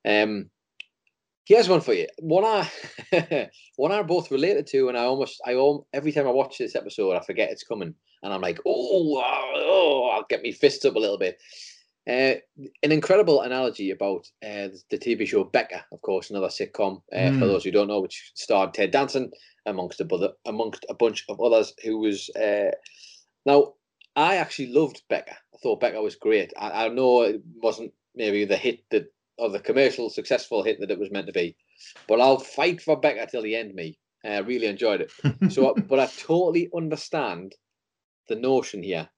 um, here's one for you. One I one I both related to, and I almost I al- every time I watch this episode, I forget it's coming, and I'm like, oh, oh, oh I'll get me fists up a little bit. Uh, an incredible analogy about uh, the TV show Becker, of course, another sitcom. Uh, For Mm. those who don't know, which starred Ted Danson amongst a brother, amongst a bunch of others, who was uh, now. I actually loved Becker. I thought Becker was great. I, I know it wasn't maybe the hit that or the commercial successful hit that it was meant to be, but I'll fight for Becker till the end. Me, I really enjoyed it. So, but I totally understand the notion here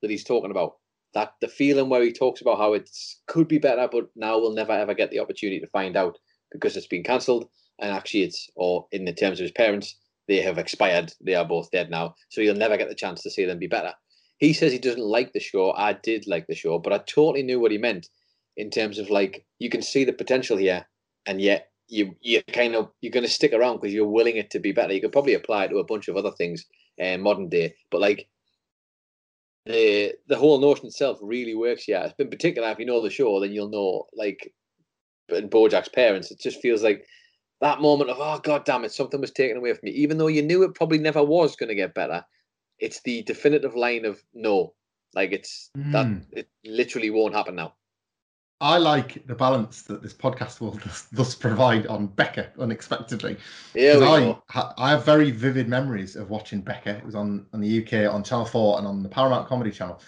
that he's talking about. That the feeling where he talks about how it could be better, but now we'll never ever get the opportunity to find out because it's been cancelled. And actually, it's or in the terms of his parents, they have expired. They are both dead now, so you'll never get the chance to see them be better. He says he doesn't like the show. I did like the show, but I totally knew what he meant in terms of like you can see the potential here, and yet you you kind of you're going to stick around because you're willing it to be better. You could probably apply it to a bunch of other things uh, modern day, but like the the whole notion itself really works. Yeah, it's been particular if you know the show, then you'll know like in BoJack's parents. It just feels like that moment of oh god damn it, something was taken away from me, even though you knew it probably never was going to get better. It's the definitive line of no, like it's that Mm. it literally won't happen now. I like the balance that this podcast will thus, thus provide on Becker unexpectedly. Yeah, we I, go. ha- I have very vivid memories of watching Becker. It was on, on the UK on Channel 4 and on the Paramount Comedy Channel.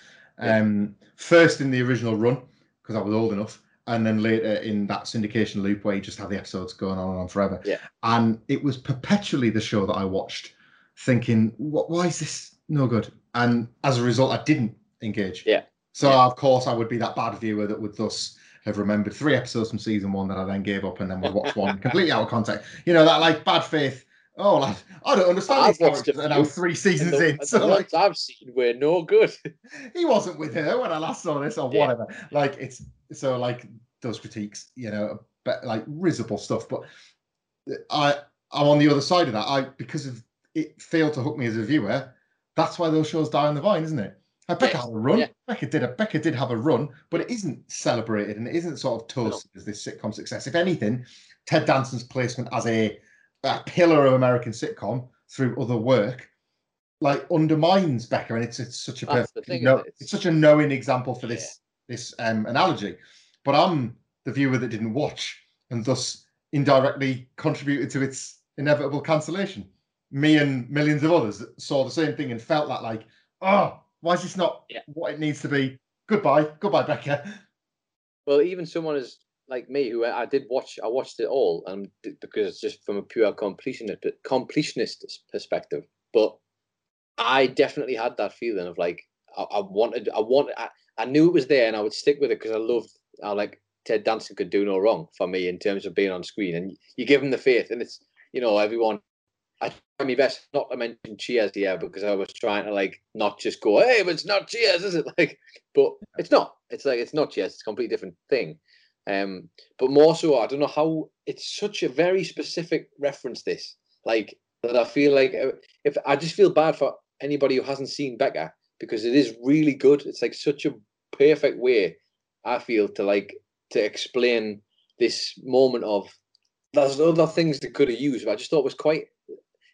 Yeah. Um, First in the original run, because I was old enough, and then later in that syndication loop where you just have the episodes going on and on forever. Yeah. And it was perpetually the show that I watched thinking, what, why is this no good? And as a result, I didn't engage. Yeah. So, Yeah. of course, I would be that bad viewer that would thus have remembered three episodes from season one that I then gave up and then would watch one completely out of context. You know, that like bad faith. Oh, lad, I don't understand I've watched And now few, three seasons the, in. So, like, I've seen were no good. he wasn't with her when I last saw this or Yeah. whatever. Like it's so like those critiques, you know, but like risible stuff. But I I'm on the other side of that. I because of it failed to hook me as a viewer. That's why those shows die on the vine, isn't it? I pick Yes, had a run. yeah. Becker did a Becker did have a run, but it isn't celebrated and it isn't sort of toasted as this sitcom success. If anything, Ted Danson's placement as a, a pillar of American sitcom through other work like undermines Becker, and it's it's such a perfect thing, no, it? it's such a knowing example for this this um, analogy. But I'm the viewer that didn't watch and thus indirectly contributed to its inevitable cancellation. Me and millions of others that saw the same thing and felt that like, oh, why is this not Yeah. what it needs to be? Goodbye, goodbye, Becker. Well, even someone as like me, who I I did watch, I watched it all, um, and because it's just from a pure completionist completionist perspective. But I definitely had that feeling of like I, I wanted, I wanted, I, I knew it was there, and I would stick with it because I loved. I like Ted Danson could do no wrong for me in terms of being on screen, and you give him the faith, and it's you know everyone. I try my best not to mention Cheers here because I was trying to like not just go, hey, but it's not Cheers, is it? Like, but it's not. It's like it's not Cheers. It's a completely different thing. Um, but more so, I don't know how it's such a very specific reference. This like that I feel like uh, if I just feel bad for anybody who hasn't seen Becker because it is really good. It's like such a perfect way I feel to like to explain this moment of there's other things they could have used. But I just thought was quite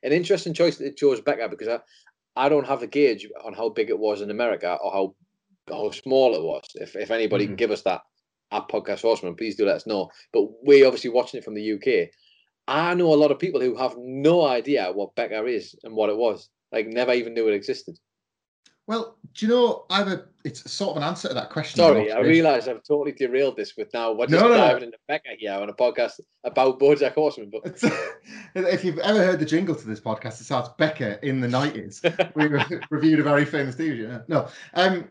an interesting choice that chose Becker because I, I don't have a gauge on how big it was in America or how how small it was. If if anybody can Mhm. give us that, at Podcast Horseman, please do let us know. But we're obviously watching it from the UK. I know a lot of people who have no idea what Becker is and what it was. Like, never even knew it existed. Well, do you know? I have a. It's sort of an answer to that question. Sorry, I realise I've totally derailed this with now. We're just No, no, no. diving into Becker here on a podcast about BoJack Horseman. But if you've ever heard the jingle to this podcast, it starts Becca in the nineties. we reviewed a very famous TV show. No, um,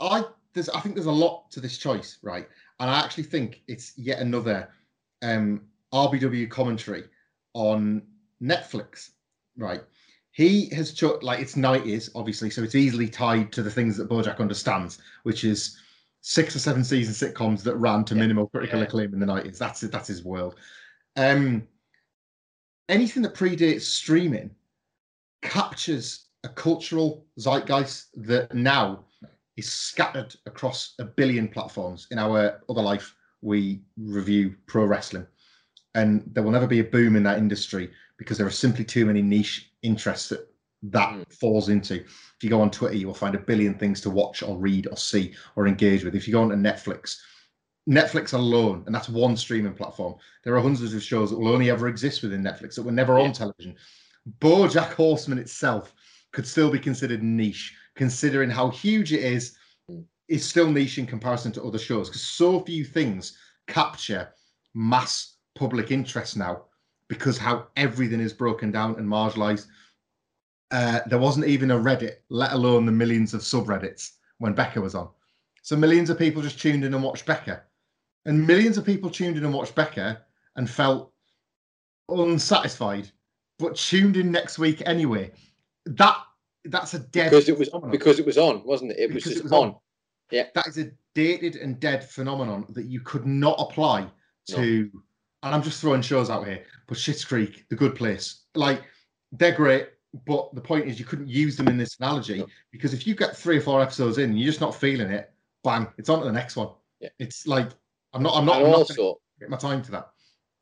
I there's I think there's a lot to this choice, right? And I actually think it's yet another um RBW commentary on Netflix, right? He has cho- like it's nineties, obviously, so it's easily tied to the things that BoJack understands, which is six or seven season sitcoms that ran to Yeah. minimal critical Yeah. acclaim in the nineties. That's it. That's his world. Um, anything that predates streaming captures a cultural zeitgeist that now is scattered across a billion platforms. In our other life, we review pro wrestling, and there will never be a boom in that industry because there are simply too many niche interests that that Mm. falls into. If you go on Twitter, you will find a billion things to watch or read or see or engage with. If you go onto Netflix, Netflix alone, and that's one streaming platform, there are hundreds of shows that will only ever exist within Netflix that were never on television. BoJack Horseman itself could still be considered niche, considering how huge it is. It's still niche in comparison to other shows because so few things capture mass public interest now because how everything is broken down and marginalized. Uh, there wasn't even a Reddit, let alone the millions of subreddits when Becker was on. So millions of people just tuned in and watched Becker, and millions of people tuned in and watched Becker and felt unsatisfied, but tuned in next week anyway. That that's a dead because it was phenomenon. because it was on, wasn't it? It was just it was on. on. that is a dated and dead phenomenon that you could not apply to. And I'm just throwing shows out here, but Schitt's Creek, The Good Place, like they're great. But the point is, you couldn't use them in this analogy because if you get three or four episodes in, and you're just not feeling it. Bang! It's on to the next one. Yeah. It's like I'm not. I'm not. and I'm also, gonna get my time to that.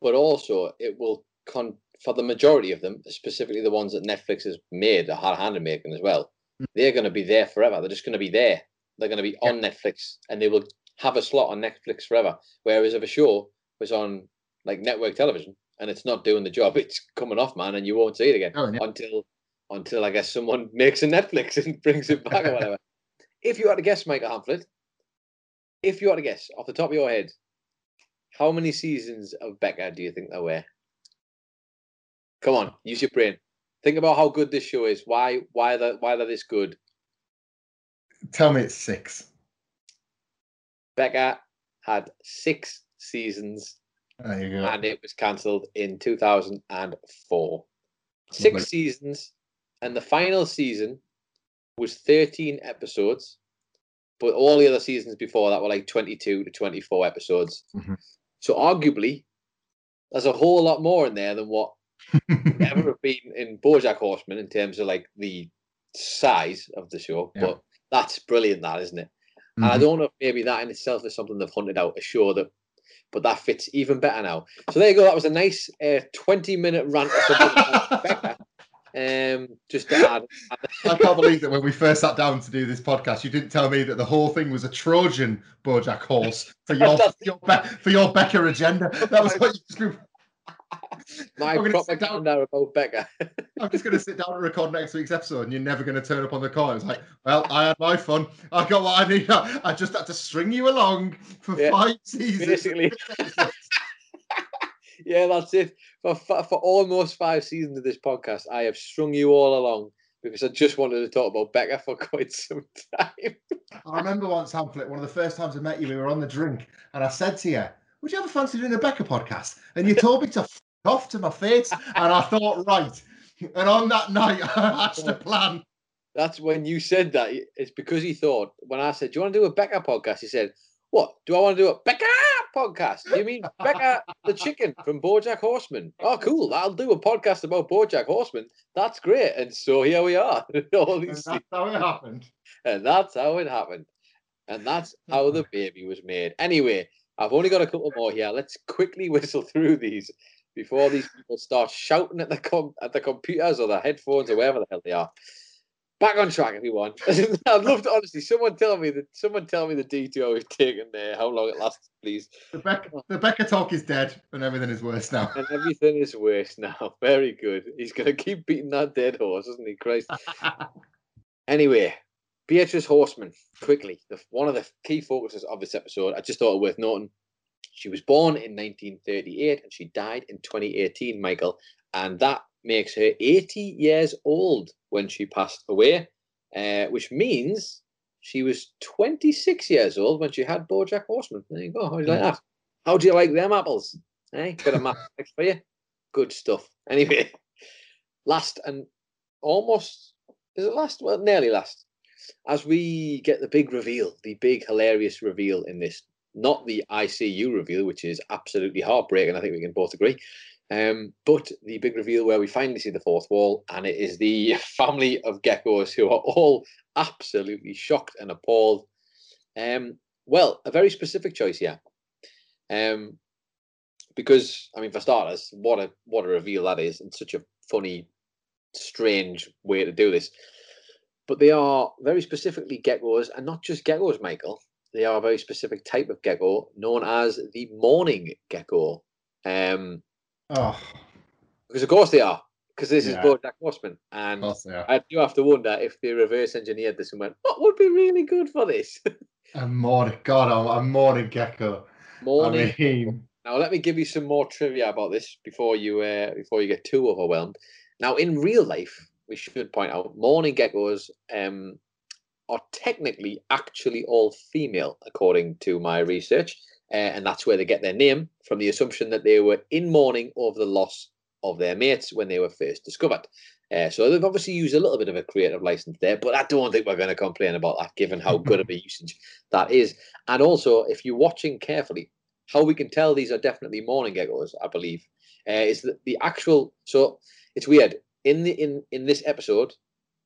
but also, it will con for the majority of them, specifically the ones that Netflix has made, the hard handed making as well. Mm. They're going to be there forever. They're just going to be there. They're going to be Yeah. on Netflix, and they will have a slot on Netflix forever. Whereas if a show was on like network television and it's not doing the job, it's coming off, man, and you won't see it again Oh, yeah. until until I guess someone makes a Netflix and brings it back or whatever. if you had to guess, Michael Hamflet, if you had to guess off the top of your head, how many seasons of Becker do you think there were? Come on, use your brain. Think about how good this show is. Why why they why they're this good. Tell me it's six. Becker had six seasons There you go. And it was cancelled in 2004. Six Lovely. seasons, and the final season was 13 episodes, but all the other seasons before that were like 22 to 24 episodes. Mhm. So, arguably, there's a whole lot more in there than what ever have been in Bojack Horseman in terms of like the size of the show. Yeah. But that's brilliant, that isn't it? And I Mhm. don't know if maybe that in itself is something they've hunted out, a show that, but that fits even better now. So there you go. That was a nice uh, 20 minute rant or something about Becker. Um, just to add, I can't believe that when we first sat down to do this podcast, you didn't tell me that the whole thing was a Trojan BoJack horse for your That's- your Be- for your Becker agenda. That was what you screwed. My I'm gonna down. propaganda about Becker. I'm just going to sit down and record next week's episode, and you're never going to turn up on the call. It's like, well, I had my fun. I got what I need. I just had to string you along for Yeah, five seasons. Basically, yeah, that's it. For, for for almost five seasons of this podcast, I have strung you all along because I just wanted to talk about Becker for quite some time. I remember once, Hamlet, one of the first times I met you, we were on the drink, and I said to you, Would you ever fancy doing a Becker podcast? And you told me to off to my face, and I thought, Right. And on that night, I hatched a plan. That's when you said that. It's because he thought when I said, "Do you want to do a Becker podcast?" He said, "What? Do I want to do a Becker podcast? Do you mean Becca the chicken from BoJack Horseman? Oh, cool! I'll do a podcast about BoJack Horseman. That's great." And so here we are. All And that's how it happened. and that's how it happened. And that's how the baby was made. Anyway, I've only got a couple more here. Let's quickly whistle through these before these people start shouting at the com- at the computers or the headphones or wherever the hell they are. back on track, everyone. I'd love to honestly. Someone tell me that. Someone tell me the detail we've taken there. How long it lasts, please. The Becker, the Becker talk is dead, and everything is worse now. And everything is worse now. Very good. He's going to keep beating that dead horse, isn't he? Christ. anyway, Beatrice Horseman. Quickly, the, one of the key focuses of this episode. I just thought it worth noting. She was born in 1938 and she died in 2018, Michael, and that makes her 80 years old when she passed away, uh, which means she was 26 years old when she had BoJack Horseman. There you go. How do you like that? How do you like them apples? Eh? Bit of math for you. Good stuff. Anyway, last and almost is it last? Well, nearly last. As we get the big reveal, the big hilarious reveal in this, not the ICU reveal, which is absolutely heartbreaking. I think we can both agree. Um, but the big reveal where we finally see the fourth wall, and it is the family of geckos who are all absolutely shocked and appalled. Um, well, a very specific choice here. Um, because I mean, for starters, what a what a reveal that is, and such a funny, strange way to do this. But they are very specifically geckos, and not just geckos, Michael. They are a very specific type of gecko known as the mourning gecko. Um, Oh, because of course they are. Because this Yeah. is BoJack Horseman, and of course they are. I do have to wonder if they reverse engineered this and went, "What would be really good for this?" A morning, God, I'm a morning gecko. Morning. I mean, Now let me give you some more trivia about this before you uh, before you get too overwhelmed. Now, in real life, we should point out mourning geckos um, are technically actually all female, according to my research, uh, and that's where they get their name from the assumption that they were in mourning over the loss of their mates when they were first discovered. Uh, so they've obviously used a little bit of a creative license there, but I don't think we're going to complain about that, given how good of a usage that is. And also, if you're watching carefully, how we can tell these are definitely mourning geckos, I believe, uh, is that the actual. So it's weird in the in in this episode,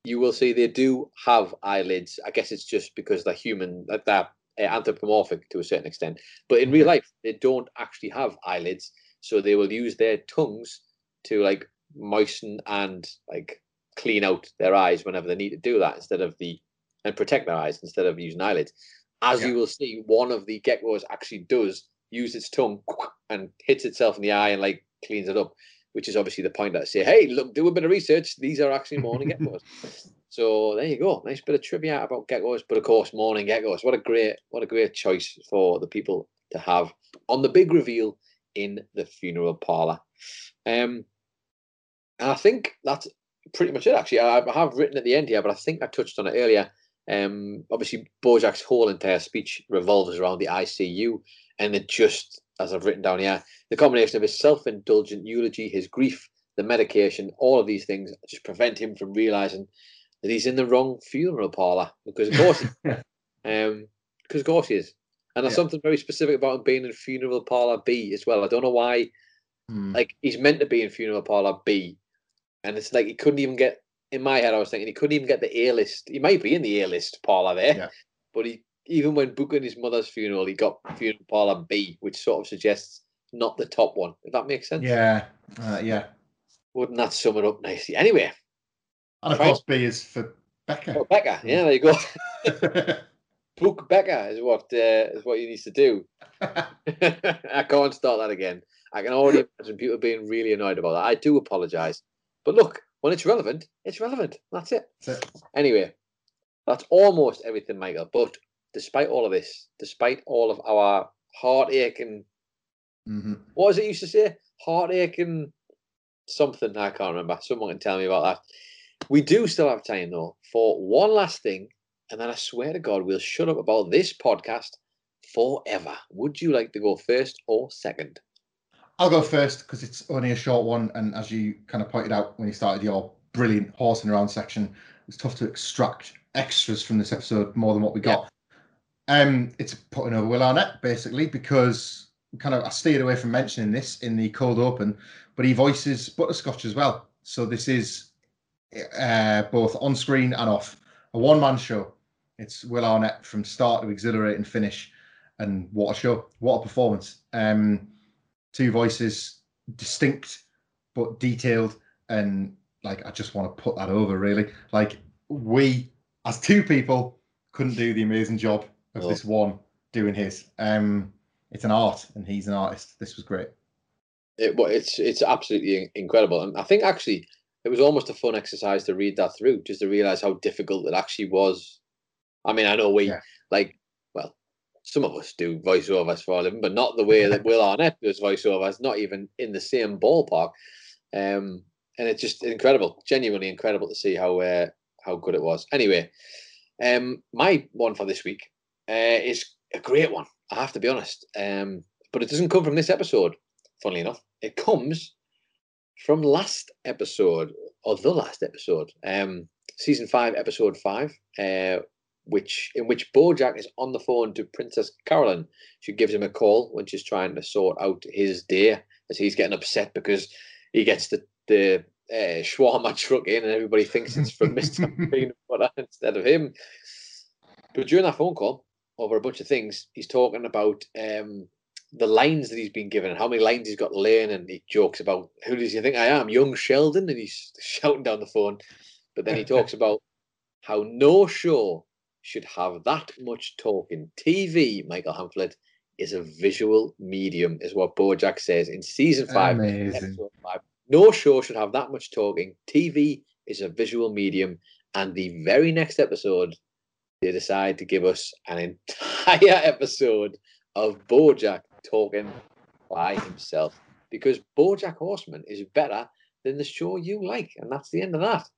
you will see they do have eyelids. I guess it's just because they're human, that they're uh, anthropomorphic to a certain extent. But in real life, they don't actually have eyelids, so they will use their tongues to like moisten and like clean out their eyes whenever they need to do that instead of the and protect their eyes instead of using eyelids. As Yeah. you will see, one of the geckos actually does use its tongue and hits itself in the eye and like cleans it up, which is obviously the point that I say, hey, look, do a bit of research. These are actually mourning geckos. So there you go. Nice bit of trivia about geckos, but of course, mourning geckos. What a great, what a great choice for the people to have on the big reveal in the funeral parlor. Um, and I think that's pretty much it. Actually, I, I have written at the end here, but I think I touched on it earlier. Um, obviously, Bojack's whole entire speech revolves around the ICU, and it just, as I've written down here, the combination of his self-indulgent eulogy, his grief, the medication, all of these things just prevent him from realizing that he's in the wrong funeral parlor. Because of course, um, because of course he is, and there's Yeah. something very specific about him being in funeral parlor B as well. I don't know why hmm. like he's meant to be in funeral parlor B, and it's like he couldn't even get. In my head, I was thinking he couldn't even get the A list. He might be in the A list parlor there, Yeah. but he even when booking his mother's funeral, he got funeral parlor B, which sort of suggests not the top one. If that makes sense, yeah, uh, yeah. Wouldn't that sum it up nicely? Anyway, And of course, B is for Becker. oh, Becker, yeah, there you go. Book Becca is what uh, is what you need to do. I can't start that again. I can already imagine people being really annoyed about that. I do apologise, but look, when it's relevant, it's relevant. That's it. That's it. Anyway, that's almost everything, Michael. But despite all of this, despite all of our heartache and Mhm. what was it used to say? Heartache and something. I can't remember. Someone can tell me about that. We do still have time though for one last thing, and then I swear to God, we'll shut up about this podcast forever. Would you like to go first or second? I'll go first because it's only a short one, and as you kind of pointed out when you started your brilliant horsing around section, it's tough to extract extras from this episode more than what we got. Um, it's putting over Will Arnett basically because kind of I stayed away from mentioning this in the cold open, but he voices Butterscotch as well. So this is uh, both on screen and off a one man show. It's Will Arnett from start to exhilarating finish, and what a show! What a performance! Um, two voices, distinct but detailed, and like I just want to put that over really. Like we, as two people, couldn't do the amazing job of No. this one doing his. Um, it's an art, and he's an artist. This was great. It, well, it's it's absolutely incredible, and I think actually it was almost a fun exercise to read that through, just to realize how difficult it actually was. I mean, I know we Yeah. like, well, some of us do voiceovers for a living, but not the way that Will Arnett does voiceovers, not even in the same ballpark. Um, and it's just incredible, genuinely incredible to see how uh, how good it was. Anyway, um, my one for this week uh, is a great one. I have to be honest, um, but it doesn't come from this episode. Funnily enough, it comes from last episode or the last episode, um, season five, episode five, uh, which in which BoJack is on the phone to Princess Carolyn. She gives him a call when she's trying to sort out his day, as he's getting upset because he gets the the uh, shawarma truck in, and everybody thinks it's from Mister Peanut Butter instead of him. But during that phone call, over a bunch of things, he's talking about um, the lines that he's been given and how many lines he's got to learn, and he jokes about who does he think I am, young Sheldon, and he's shouting down the phone. But then he talks about how no show should have that much talking. TV, Michael Hamflet, is a visual medium, is what Bojack says in season five, five. No show should have that much talking. TV is a visual medium, and the very next episode, they decide to give us an entire episode of Bojack talking by himself because Bojack Horseman is better than the show you like, and that's the end of that.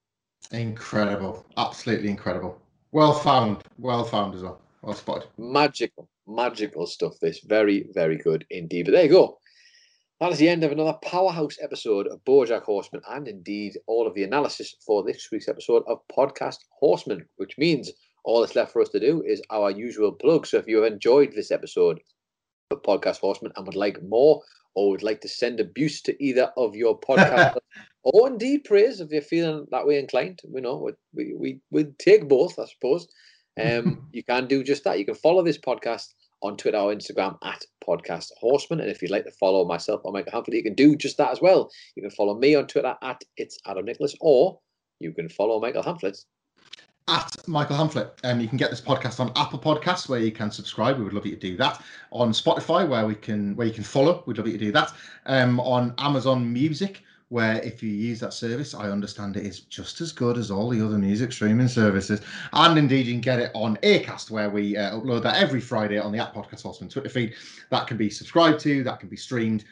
Incredible. Absolutely incredible. Well found. Well found as well. Well spotted. Magical, magical stuff. This very, very good indeed. But there you go. That is the end of another powerhouse episode of Bojack Horseman, and indeed all of the analysis for this week's episode of Podcast Horseman, which means all that's left for us to do is our usual plug. So if you have enjoyed this episode of Podcast Horseman and would like more, or would like to send abuse to either of your podcast or indeed praise if you're feeling that way inclined, we know we we we take both, I suppose. Um, you can do just that. You can follow this podcast on Twitter or Instagram at Podcast Horseman. And if you'd like to follow myself or Michael Humphrey, you can do just that as well. You can follow me on Twitter at It's Adam Nicholas, or you can follow Michael Hamflet. At Michael Hamflet. Um, you can get this podcast on Apple Podcasts, where you can subscribe. We would love you to do that. On Spotify, where we can where you can follow. We'd love you to do that. Um, on Amazon Music, where if you use that service, I understand it is just as good as all the other music streaming services. And indeed, you can get it on Acast, where we uh, upload that every Friday on the App Podcast Horseman Twitter feed. That can be subscribed to. That can be streamed.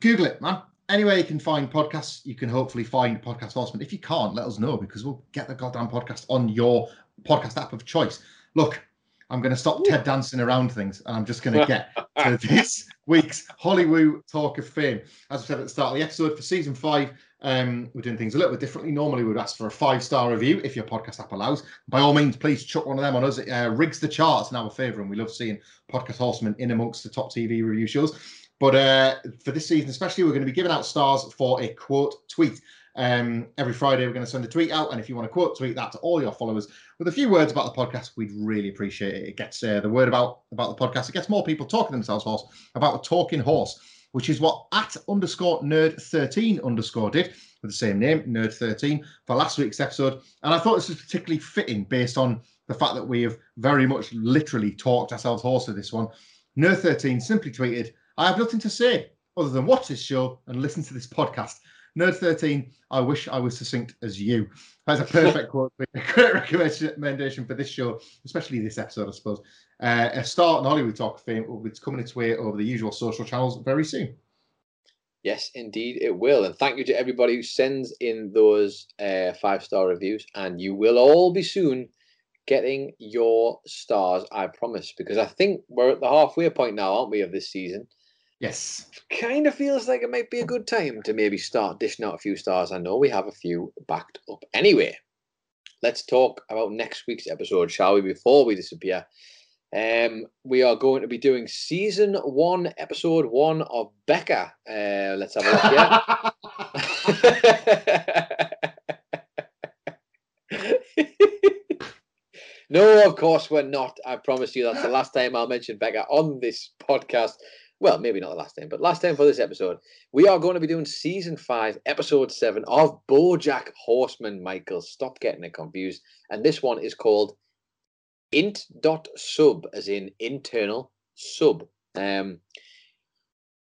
Google it, man. Anywhere you can find podcasts, you can hopefully find Podcast Horseman. If you can't, let us know because we'll get the goddamn podcast on your podcast app of choice. Look, I'm going to stop Ted dancing around things and I'm just going to get to this week's Hollywood Talk of Fame. As I said at the start of the episode, for season five, um, we're doing things a little bit differently. Normally, we'd ask for a five star review if your podcast app allows. By all means, please chuck one of them on us. It uh, rigs the charts in our favour, and we love seeing Podcast Horseman in amongst the top TV review shows. But uh, for this season, especially, we're going to be giving out stars for a quote tweet. Um, every Friday, we're going to send a tweet out, and if you want to quote tweet that to all your followers with a few words about the podcast, we'd really appreciate it. It gets uh, the word about about the podcast. It gets more people talking themselves horse about the talking horse, which is what at underscore nerd thirteen underscore did with the same name, nerd thirteen, for last week's episode. And I thought this was particularly fitting based on the fact that we have very much literally talked ourselves horse with this one. Nerd thirteen simply tweeted. I have nothing to say other than watch this show and listen to this podcast. Nerd 13, I wish I was succinct as you. That's a perfect quote, a great recommendation for this show, especially this episode, I suppose. Uh, a start on Hollywood Talk Fame, it's coming its way over the usual social channels very soon. Yes, indeed, it will. And thank you to everybody who sends in those uh, five star reviews. And you will all be soon getting your stars, I promise, because I think we're at the halfway point now, aren't we, of this season? Yes. Kind of feels like it might be a good time to maybe start dishing out a few stars. I know we have a few backed up. Anyway, let's talk about next week's episode, shall we, before we disappear? Um, we are going to be doing season one, episode one of Becker. Uh, let's have a look here. no, of course we're not. I promise you that's the last time I'll mention Becker on this podcast. Well, maybe not the last time, but last time for this episode, we are going to be doing season five, episode seven of Bojack Horseman. Michael, stop getting it confused. And this one is called int dot sub, as in internal sub. Um,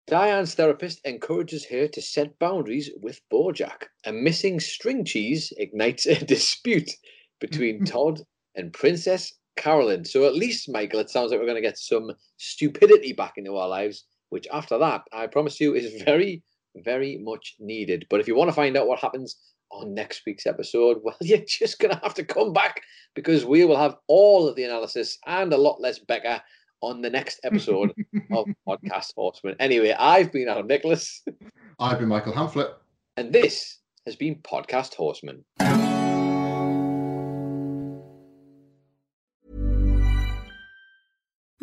Diane's therapist encourages her to set boundaries with Bojack. A missing string cheese ignites a dispute between Todd and Princess Carolyn. So at least, Michael, it sounds like we're going to get some stupidity back into our lives, which after that, I promise you, is very, very much needed. But if you want to find out what happens on next week's episode, well, you're just going to have to come back because we will have all of the analysis and a lot less Becker on the next episode of Podcast Horseman. Anyway, I've been Adam Nicholas. I've been Michael Hamflet. And this has been Podcast Horseman.